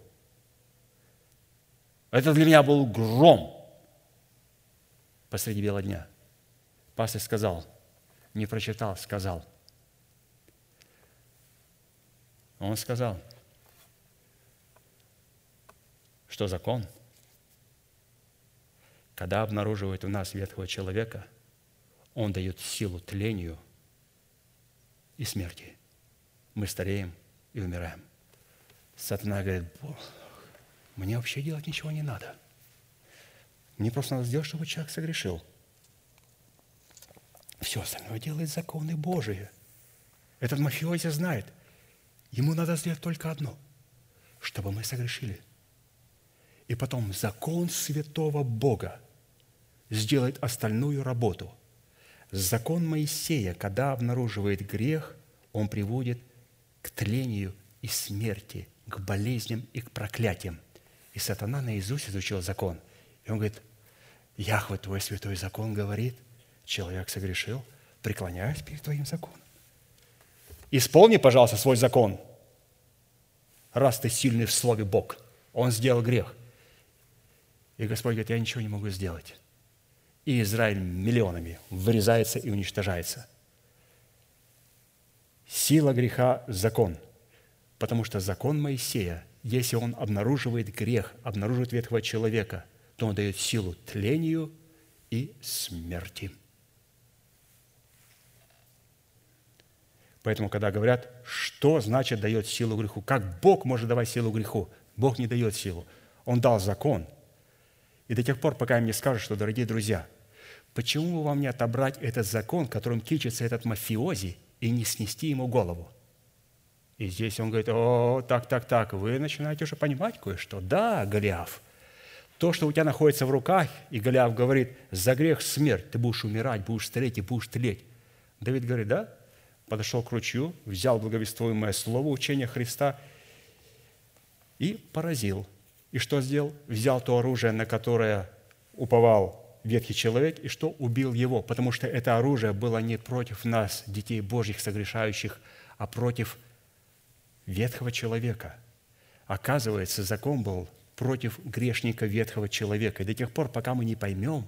Это для меня был гром посреди бела дня. Пастор сказал, не прочитал, сказал. Он сказал, что закон – когда обнаруживает у нас ветхого человека, он дает силу тлению и смерти. Мы стареем и умираем. Сатана говорит, мне вообще делать ничего не надо. Мне просто надо сделать, чтобы человек согрешил. Все остальное делает законы Божии. Этот мафиози знает. Ему надо сделать только одно, чтобы мы согрешили. И потом закон святого Бога – сделает остальную работу. Закон Моисея, когда обнаруживает грех, он приводит к тлению и смерти, к болезням и к проклятиям. И сатана наизусть изучил закон. И он говорит, Яхве, твой святой закон говорит, человек согрешил, преклоняюсь перед твоим законом. Исполни, пожалуйста, свой закон, раз ты сильный в слове Бог. Он сделал грех. И Господь говорит, я ничего не могу сделать и Израиль миллионами вырезается и уничтожается. Сила греха – закон, потому что закон Моисея, если он обнаруживает грех, обнаруживает ветхого человека, то он дает силу тлению и смерти. Поэтому, когда говорят, что значит дает силу греху, как Бог может давать силу греху? Бог не дает силу. Он дал закон. И до тех пор, пока им не скажут, что, дорогие друзья – Почему вам не отобрать этот закон, которым кичится этот мафиози, и не снести ему голову? И здесь он говорит, о, так, так, так, вы начинаете уже понимать кое-что. Да, Голиаф, то, что у тебя находится в руках, и Голиаф говорит, за грех смерть, ты будешь умирать, будешь стареть и будешь тлеть. Давид говорит, да, подошел к ручью, взял благовествуемое слово учения Христа и поразил. И что сделал? Взял то оружие, на которое уповал ветхий человек и что убил его, потому что это оружие было не против нас, детей Божьих согрешающих, а против ветхого человека. Оказывается, закон был против грешника ветхого человека. И до тех пор, пока мы не поймем,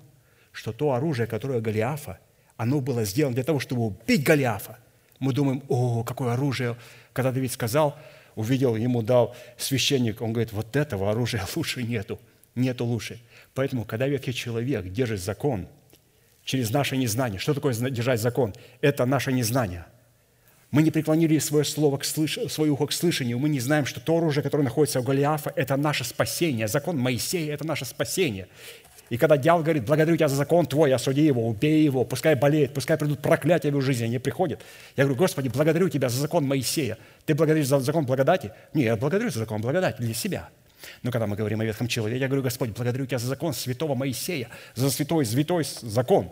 что то оружие, которое Голиафа, оно было сделано для того, чтобы убить Голиафа, мы думаем, о, какое оружие. Когда Давид сказал, увидел, ему дал священник, он говорит, вот этого оружия лучше нету, нету лучше. Поэтому, когда ветхий человек держит закон через наше незнание, что такое держать закон? Это наше незнание. Мы не преклонили свое, слово к слыш... свое ухо к слышанию, мы не знаем, что то оружие, которое находится у Голиафа, это наше спасение. Закон Моисея – это наше спасение. И когда дьявол говорит, благодарю тебя за закон твой, осуди его, убей его, пускай болеет, пускай придут проклятия в его жизни, они приходят. Я говорю, Господи, благодарю тебя за закон Моисея. Ты благодаришь за закон благодати? Нет, я благодарю за закон благодати для себя – но когда мы говорим о ветхом человеке, я говорю, Господь, благодарю Тебя за закон святого Моисея, за святой, святой закон.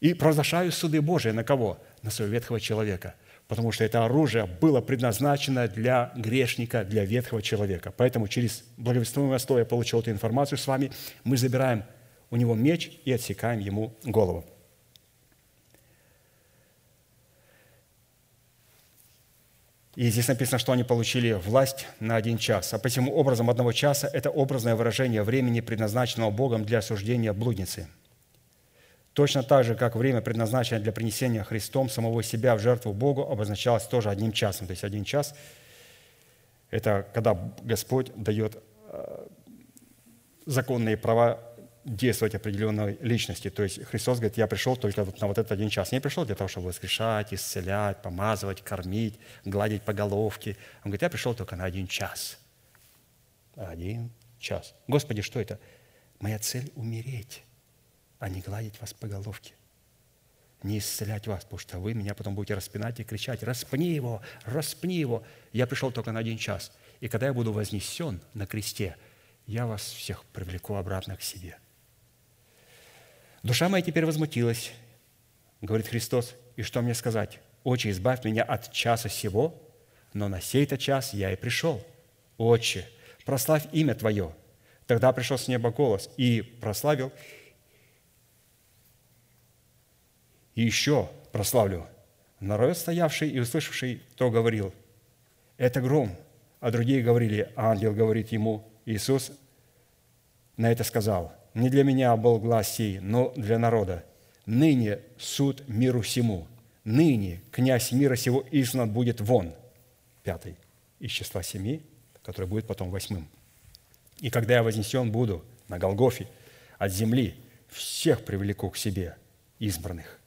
И провозглашаю суды Божии на кого? На своего ветхого человека. Потому что это оружие было предназначено для грешника, для ветхого человека. Поэтому через благовествуемое слово я получил эту информацию с вами. Мы забираем у него меч и отсекаем ему голову. И здесь написано, что они получили власть на один час. А посему образом одного часа – это образное выражение времени, предназначенного Богом для осуждения блудницы. Точно так же, как время, предназначенное для принесения Христом самого себя в жертву Богу, обозначалось тоже одним часом. То есть один час – это когда Господь дает э, законные права действовать определенной личности. То есть Христос говорит, я пришел только на вот этот один час. Не пришел для того, чтобы воскрешать, исцелять, помазывать, кормить, гладить по головке. Он говорит, я пришел только на один час. Один час. Господи, что это? Моя цель – умереть, а не гладить вас по головке. Не исцелять вас, потому что вы меня потом будете распинать и кричать, распни его, распни его. Я пришел только на один час. И когда я буду вознесен на кресте, я вас всех привлеку обратно к себе – Душа моя теперь возмутилась, говорит Христос, и что мне сказать? Отче, избавь меня от часа сего, но на сей-то час я и пришел. Отче, прославь имя Твое. Тогда пришел с неба голос и прославил, и еще прославлю. Народ, стоявший и услышавший, то говорил, это гром. А другие говорили, ангел говорит ему, Иисус на это сказал – не для меня был глаз сей, но для народа. Ныне суд миру всему. Ныне князь мира сего изгнан будет вон. Пятый из числа семи, который будет потом восьмым. И когда я вознесен буду на Голгофе от земли, всех привлеку к себе, избранных.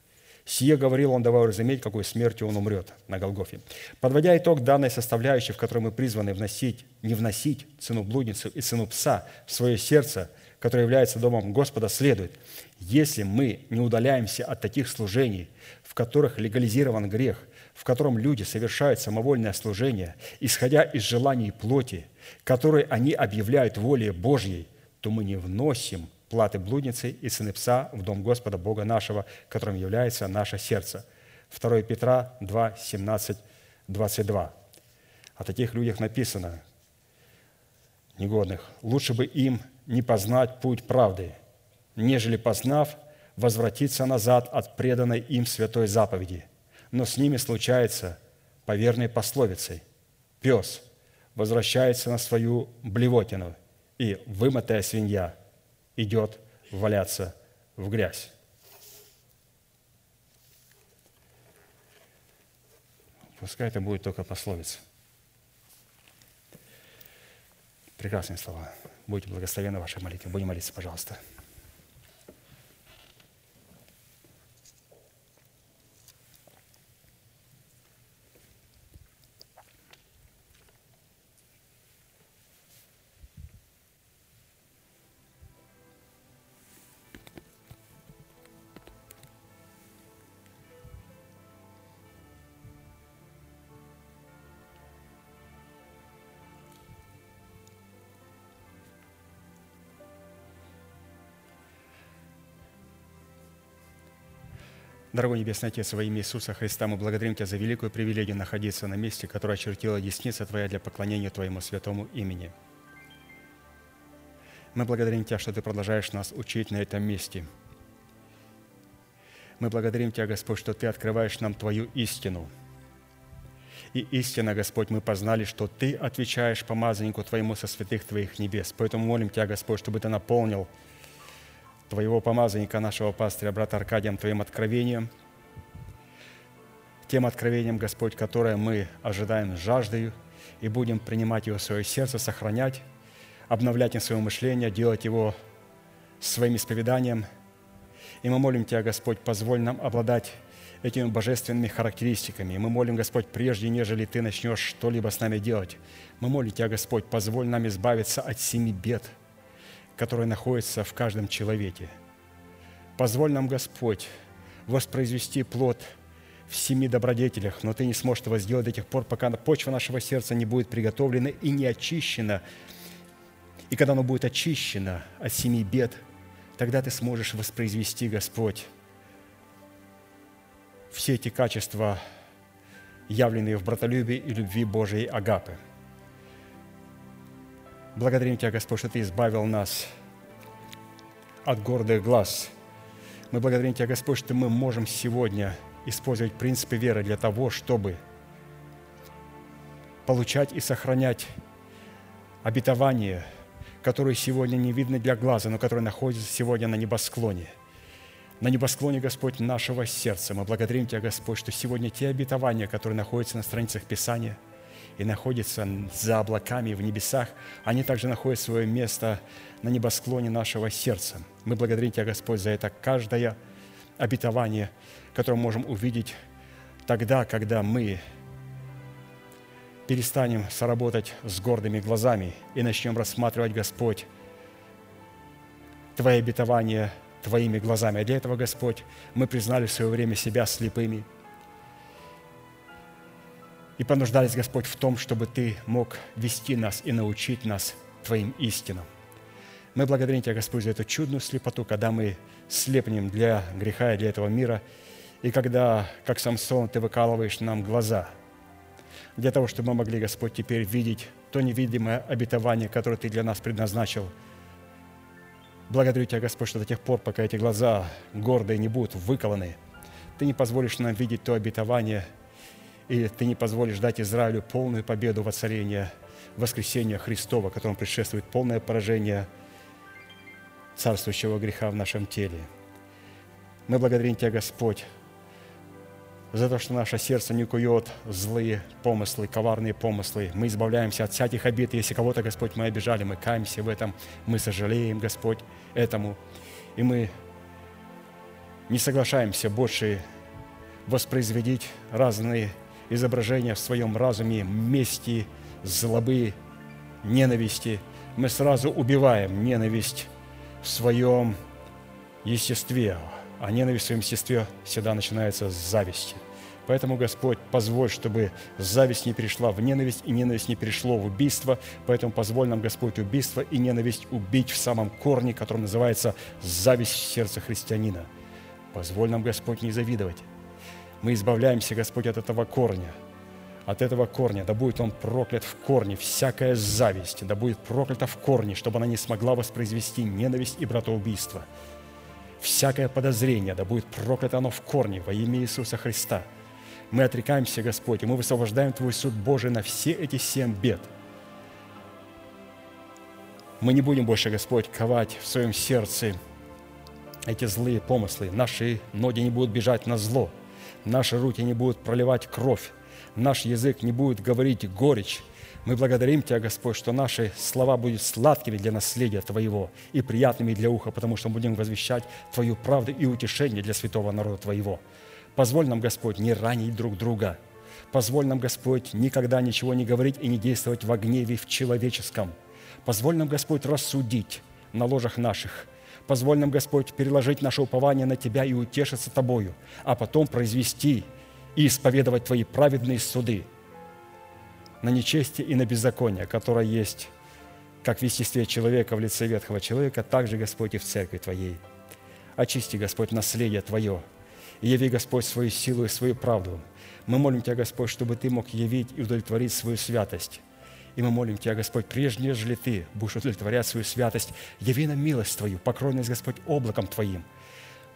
Сие говорил он, давая разуметь, какой смертью он умрет на Голгофе. Подводя итог данной составляющей, в которой мы призваны вносить, не вносить цену блудницу и цену пса в свое сердце – который является домом Господа, следует, если мы не удаляемся от таких служений, в которых легализирован грех, в котором люди совершают самовольное служение, исходя из желаний плоти, которые они объявляют волей Божьей, то мы не вносим платы блудницы и сыны пса в дом Господа Бога нашего, которым является наше сердце. 2 Петра 2, 17, 22. О таких людях написано, негодных, лучше бы им не познать путь правды, нежели познав, возвратиться назад от преданной им святой заповеди. Но с ними случается по верной пословице «Пес возвращается на свою блевотину, и вымытая свинья идет валяться в грязь». Пускай это будет только пословица. Прекрасные слова. Будьте благословены в вашей молитве. Будем молиться, пожалуйста. Дорогой Небесный Отец, во имя Иисуса Христа мы благодарим Тебя за великую привилегию находиться на месте, которое очертила десница Твоя для поклонения Твоему святому имени. Мы благодарим Тебя, что Ты продолжаешь нас учить на этом месте. Мы благодарим Тебя, Господь, что Ты открываешь нам Твою истину. И истина, Господь, мы познали, что Ты отвечаешь помазаннику Твоему со святых Твоих небес. Поэтому молим Тебя, Господь, чтобы Ты наполнил – Твоего помазанника, нашего пастыря, брата Аркадием, Твоим откровением, тем откровением, Господь, которое мы ожидаем жаждою, и будем принимать его в свое сердце, сохранять, обновлять им свое мышление, делать его своим исповеданием. И мы молим Тебя, Господь, позволь нам обладать этими божественными характеристиками. И мы молим, Господь, прежде, нежели Ты начнешь что-либо с нами делать, мы молим Тебя, Господь, позволь нам избавиться от семи бед – которое находится в каждом человеке. Позволь нам, Господь, воспроизвести плод в семи добродетелях, но Ты не сможешь этого сделать до тех пор, пока почва нашего сердца не будет приготовлена и не очищена. И когда оно будет очищено от семи бед, тогда Ты сможешь воспроизвести, Господь, все эти качества, явленные в братолюбии и любви Божией Агапы – Благодарим Тебя, Господь, что Ты избавил нас от гордых глаз. Мы благодарим Тебя, Господь, что мы можем сегодня использовать принципы веры для того, чтобы получать и сохранять обетование, которое сегодня не видно для глаза, но которое находится сегодня на небосклоне. На небосклоне, Господь, нашего сердца. Мы благодарим Тебя, Господь, что сегодня те обетования, которые находятся на страницах Писания и находятся за облаками в небесах, они также находят свое место на небосклоне нашего сердца. Мы благодарим Тебя, Господь, за это каждое обетование, которое мы можем увидеть тогда, когда мы перестанем соработать с гордыми глазами и начнем рассматривать, Господь, Твои обетования Твоими глазами. А для этого, Господь, мы признали в свое время себя слепыми и понуждались, Господь, в том, чтобы Ты мог вести нас и научить нас Твоим истинам. Мы благодарим Тебя, Господь, за эту чудную слепоту, когда мы слепнем для греха и для этого мира, и когда, как Самсон, Ты выкалываешь нам глаза – для того, чтобы мы могли, Господь, теперь видеть то невидимое обетование, которое Ты для нас предназначил. Благодарю Тебя, Господь, что до тех пор, пока эти глаза гордые не будут выколоны, Ты не позволишь нам видеть то обетование, и Ты не позволишь дать Израилю полную победу в воцарении воскресения Христова, которому предшествует полное поражение царствующего греха в нашем теле. Мы благодарим Тебя, Господь, за то, что наше сердце не кует злые помыслы, коварные помыслы. Мы избавляемся от всяких обид. Если кого-то, Господь, мы обижали, мы каемся в этом, мы сожалеем, Господь, этому. И мы не соглашаемся больше воспроизводить разные изображения в своем разуме, мести, злобы, ненависти. Мы сразу убиваем ненависть в своем естестве, а ненависть в своем естестве всегда начинается с зависти. Поэтому, Господь, позволь, чтобы зависть не перешла в ненависть, и ненависть не перешло в убийство. Поэтому позволь нам, Господь, убийство и ненависть убить в самом корне, которым называется зависть в сердце христианина. Позволь нам, Господь, не завидовать. Мы избавляемся, Господь, от этого корня – от этого корня, да будет он проклят в корне, всякая зависть, да будет проклята в корне, чтобы она не смогла воспроизвести ненависть и братоубийство – всякое подозрение, да будет проклято оно в корне во имя Иисуса Христа. Мы отрекаемся, Господь, и мы высвобождаем Твой суд Божий на все эти семь бед. Мы не будем больше, Господь, ковать в своем сердце эти злые помыслы. Наши ноги не будут бежать на зло, наши руки не будут проливать кровь, наш язык не будет говорить горечь, мы благодарим Тебя, Господь, что наши слова будут сладкими для наследия Твоего и приятными для уха, потому что мы будем возвещать Твою правду и утешение для святого народа Твоего. Позволь нам, Господь, не ранить друг друга. Позволь нам, Господь, никогда ничего не говорить и не действовать во гневе в человеческом. Позволь нам, Господь, рассудить на ложах наших. Позволь нам, Господь, переложить наше упование на Тебя и утешиться Тобою, а потом произвести и исповедовать Твои праведные суды – на нечестие и на беззаконие, которое есть как в естестве человека в лице ветхого человека, так же, Господь, и в церкви Твоей. Очисти, Господь, наследие Твое, и яви, Господь, свою силу и свою правду. Мы молим Тебя, Господь, чтобы Ты мог явить и удовлетворить свою святость. И мы молим Тебя, Господь, прежде нежели Ты будешь удовлетворять свою святость, яви нам милость Твою, покрой нас, Господь, облаком Твоим.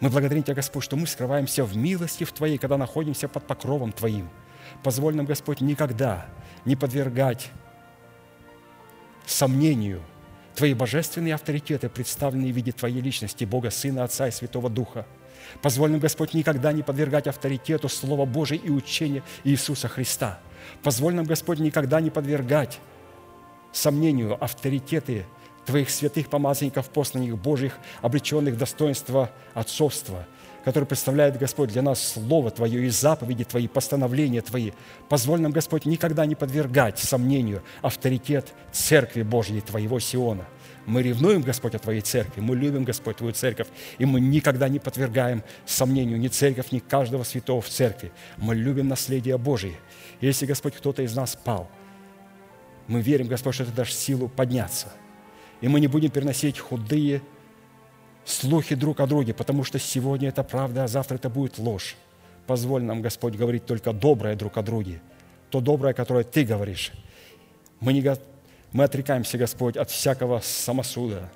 Мы благодарим Тебя, Господь, что мы скрываемся в милости в Твоей, когда находимся под покровом Твоим – Позволь нам, Господь, никогда не подвергать сомнению Твои божественные авторитеты, представленные в виде Твоей личности, Бога, Сына, Отца и Святого Духа. Позволь нам, Господь, никогда не подвергать авторитету Слова Божия и учения Иисуса Христа. Позволь нам, Господь, никогда не подвергать сомнению авторитеты Твоих святых помазанников, посланных Божьих, облеченных в достоинство отцовства – который представляет, Господь, для нас Слово Твое и заповеди Твои, постановления Твои. Позволь нам, Господь, никогда не подвергать сомнению авторитет Церкви Божьей Твоего Сиона. Мы ревнуем, Господь, о Твоей церкви, мы любим, Господь, Твою церковь, и мы никогда не подвергаем сомнению ни церковь, ни каждого святого в церкви. Мы любим наследие Божие. Если, Господь, кто-то из нас пал, мы верим, Господь, что Ты дашь силу подняться. И мы не будем переносить худые слухи друг о друге, потому что сегодня это правда, а завтра это будет ложь. Позволь нам, Господь, говорить только доброе друг о друге, то доброе, которое Ты говоришь. Мы, не, мы отрекаемся, Господь, от всякого самосуда.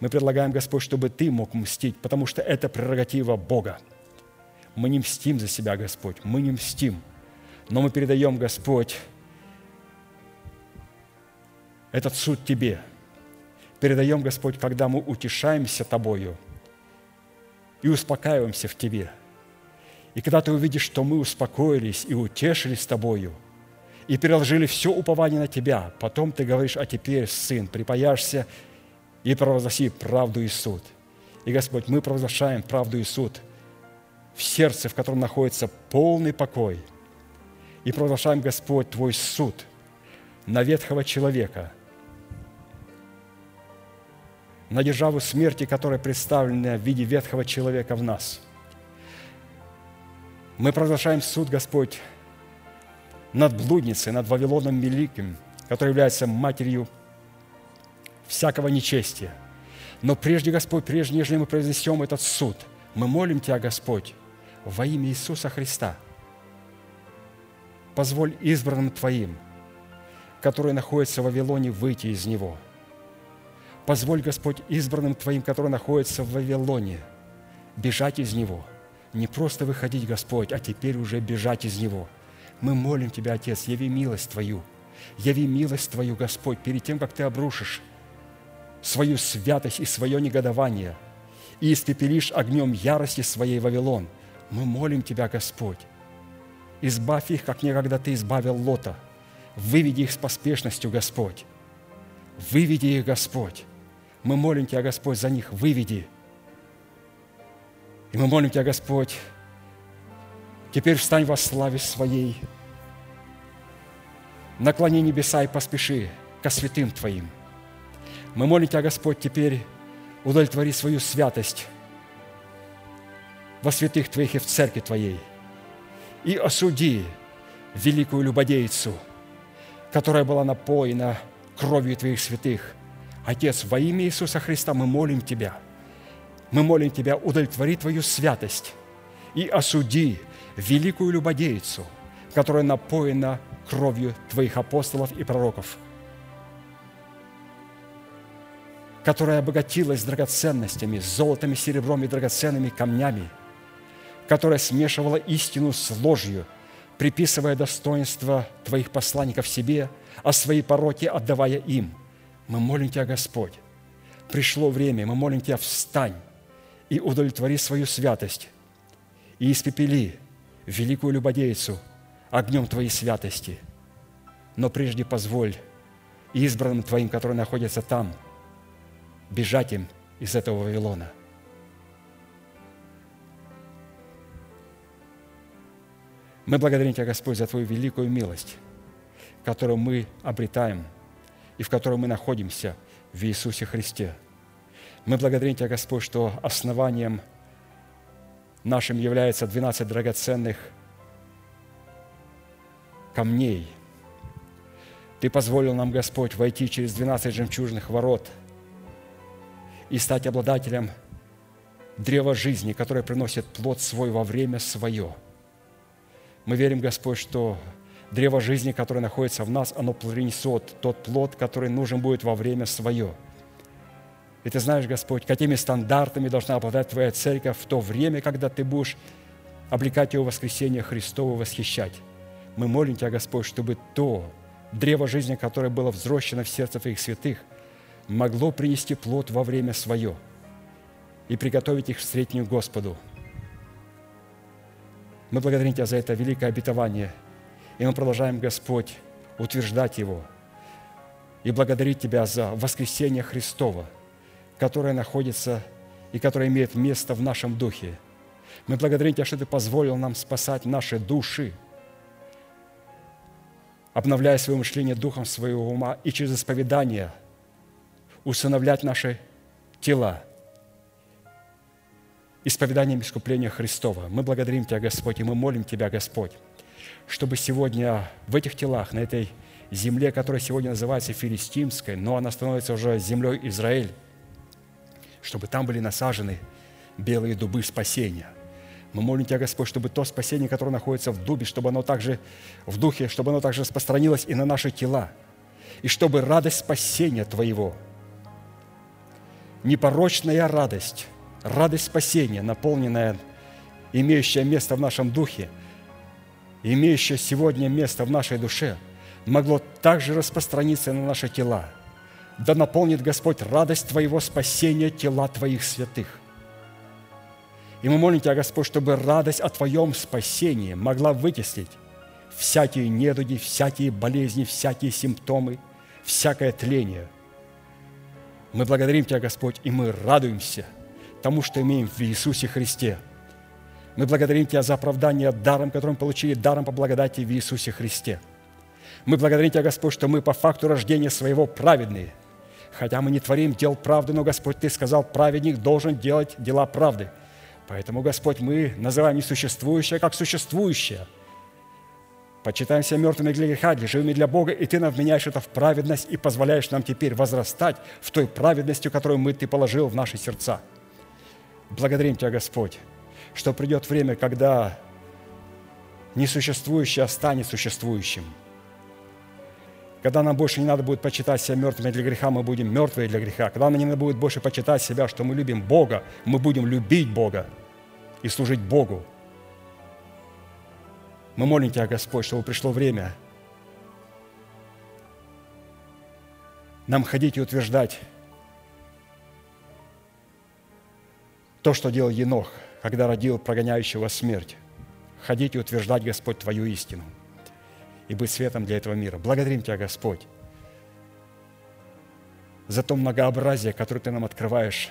Мы предлагаем, Господь, чтобы Ты мог мстить, потому что это прерогатива Бога. Мы не мстим за себя, Господь, мы не мстим, но мы передаем, Господь, этот суд Тебе. Передаем, Господь, когда мы утешаемся Тобою и успокаиваемся в Тебе. И когда Ты увидишь, что мы успокоились и утешились Тобою, и переложили все упование на Тебя, потом Ты говоришь, а теперь, Сын, припаяшься и провозгласи правду и суд. И, Господь, мы провозглашаем правду и суд в сердце, в котором находится полный покой. И провозглашаем, Господь, Твой суд на ветхого человека, на державу смерти, которая представлена в виде ветхого человека в нас. Мы провозглашаем суд, Господь, над блудницей, над Вавилоном Великим, который является матерью всякого нечестия. Но прежде, Господь, прежде, нежели мы произнесем этот суд, мы молим Тебя, Господь, во имя Иисуса Христа, позволь избранным Твоим, которые находятся в Вавилоне, выйти из него. Позволь, Господь, избранным Твоим, которые находятся в Вавилоне, бежать из него. Не просто выходить, Господь, а теперь уже бежать из него. Мы молим Тебя, Отец, яви милость Твою, яви милость Твою, Господь, перед тем, как Ты обрушишь свою святость и свое негодование и испепелишь огнем ярости своей Вавилон. Мы молим Тебя, Господь, избавь их, как некогда Ты избавил Лота. Выведи их с поспешностью, Господь. Выведи их, Господь. Мы молим Тебя, Господь, за них, выведи. И мы молим Тебя, Господь, теперь встань во славе Своей, наклони небеса и поспеши ко святым Твоим – мы молим Тебя, Господь, теперь удовлетвори свою святость во святых Твоих и в церкви Твоей. И осуди великую любодейцу, которая была напоена кровью Твоих святых. Отец, во имя Иисуса Христа мы молим Тебя, мы молим Тебя, удовлетвори Твою святость и осуди великую любодейцу, которая напоена кровью Твоих апостолов и пророков – которая обогатилась драгоценностями, золотом серебром и драгоценными камнями, которая смешивала истину с ложью, приписывая достоинство Твоих посланников себе, а свои пороки отдавая им. Мы молим Тебя, Господь, пришло время, мы молим Тебя, встань и удовлетвори свою святость и испепели великую любодейцу огнем Твоей святости. Но прежде позволь избранным Твоим, которые находятся там – бежать им из этого Вавилона. Мы благодарим Тебя, Господь, за Твою великую милость, которую мы обретаем и в которой мы находимся в Иисусе Христе. Мы благодарим Тебя, Господь, что основанием нашим является 12 драгоценных камней. Ты позволил нам, Господь, войти через 12 жемчужных ворот – и стать обладателем древа жизни, которое приносит плод свой во время свое. Мы верим, Господь, что древо жизни, которое находится в нас, оно принесет тот плод, который нужен будет во время свое. И ты знаешь, Господь, какими стандартами должна обладать Твоя церковь в то время, когда Ты будешь облекать его воскресение Христово восхищать. Мы молим Тебя, Господь, чтобы то древо жизни, которое было взрощено в сердце Твоих святых – могло принести плод во время свое и приготовить их встретнюю Господу. Мы благодарим Тебя за это великое обетование, и мы продолжаем, Господь, утверждать его и благодарить Тебя за воскресение Христова, которое находится и которое имеет место в нашем духе. Мы благодарим Тебя, что Ты позволил нам спасать наши души, обновляя свое мышление духом своего ума и через исповедание – усыновлять наши тела исповеданием искупления Христова. Мы благодарим Тебя, Господь, и мы молим Тебя, Господь, чтобы сегодня в этих телах, на этой земле, которая сегодня называется Филистимской, но она становится уже землей Израиль, чтобы там были насажены белые дубы спасения. Мы молим Тебя, Господь, чтобы то спасение, которое находится в дубе, чтобы оно также в духе, чтобы оно также распространилось и на наши тела, и чтобы радость спасения Твоего – непорочная радость, радость спасения, наполненная, имеющая место в нашем духе, имеющая сегодня место в нашей душе, могло также распространиться на наши тела Да наполнит Господь радость Твоего спасения тела Твоих святых. И мы молим Тебя, Господь, чтобы радость о Твоем спасении могла вытеснить всякие недуги, всякие болезни, всякие симптомы, всякое тление. Мы благодарим Тебя, Господь, и мы радуемся тому, что имеем в Иисусе Христе. Мы благодарим Тебя за оправдание даром, которым мы получили даром по благодати в Иисусе Христе. Мы благодарим Тебя, Господь, что мы по факту рождения своего праведные. Хотя мы не творим дел правды, но, Господь, Ты сказал, праведник должен делать дела правды. Поэтому, Господь, мы называем несуществующее как существующее – Почитаем себя мертвыми для греха, для живыми для Бога, и Ты нам вменяешь это в праведность и позволяешь нам теперь возрастать в той праведности, которую мы, Ты положил в наши сердца. Благодарим Тебя, Господь, что придет время, когда несуществующее станет существующим. Когда нам больше не надо будет почитать себя мертвыми для греха, мы будем мертвые для греха. Когда нам не надо будет больше почитать себя, что мы любим Бога, мы будем любить Бога и служить Богу – мы молим Тебя, Господь, чтобы пришло время нам ходить и утверждать то, что делал Енох, когда родил прогоняющего смерть. Ходить и утверждать, Господь, Твою истину и быть светом для этого мира. Благодарим Тебя, Господь, за то многообразие, которое Ты нам открываешь,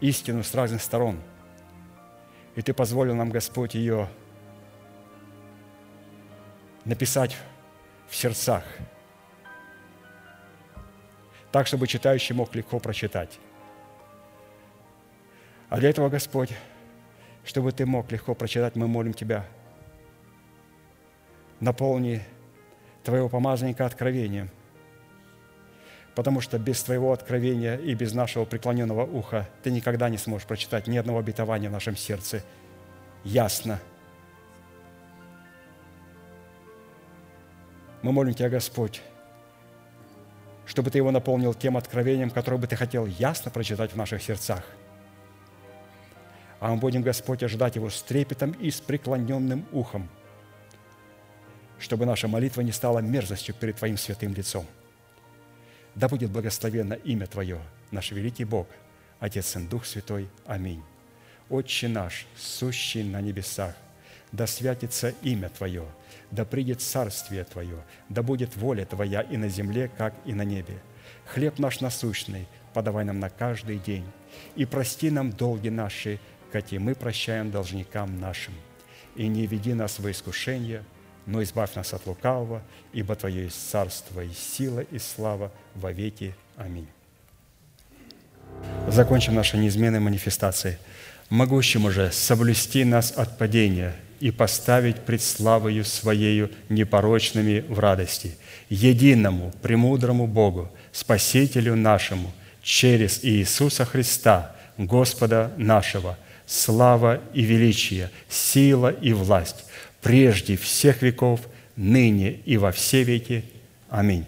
истину с разных сторон. И Ты позволил нам, Господь, ее написать в сердцах, так, чтобы читающий мог легко прочитать. А для этого, Господь, чтобы Ты мог легко прочитать, мы молим Тебя, наполни Твоего помазанника откровением, потому что без Твоего откровения и без нашего преклоненного уха Ты никогда не сможешь прочитать ни одного обетования в нашем сердце. Ясно – Мы молим Тебя, Господь, чтобы Ты его наполнил тем откровением, которое бы Ты хотел ясно прочитать в наших сердцах. А мы будем, Господь, ожидать его с трепетом и с преклоненным ухом, чтобы наша молитва не стала мерзостью перед Твоим святым лицом. Да будет благословенно имя Твое, наш великий Бог, Отец и Дух Святой. Аминь. Отче наш, сущий на небесах, да святится имя Твое – да придет царствие Твое, да будет воля Твоя и на земле, как и на небе. Хлеб наш насущный подавай нам на каждый день, и прости нам долги наши, как и мы прощаем должникам нашим. И не веди нас во искушение, но избавь нас от лукавого, ибо Твое есть царство и сила и слава во веки. Аминь. Закончим наши неизменные манифестации. Могущему же соблюсти нас от падения – и поставить пред славою Своею непорочными в радости, единому, премудрому Богу, Спасителю нашему, через Иисуса Христа, Господа нашего, слава и величие, сила и власть, прежде всех веков, ныне и во все веки. Аминь.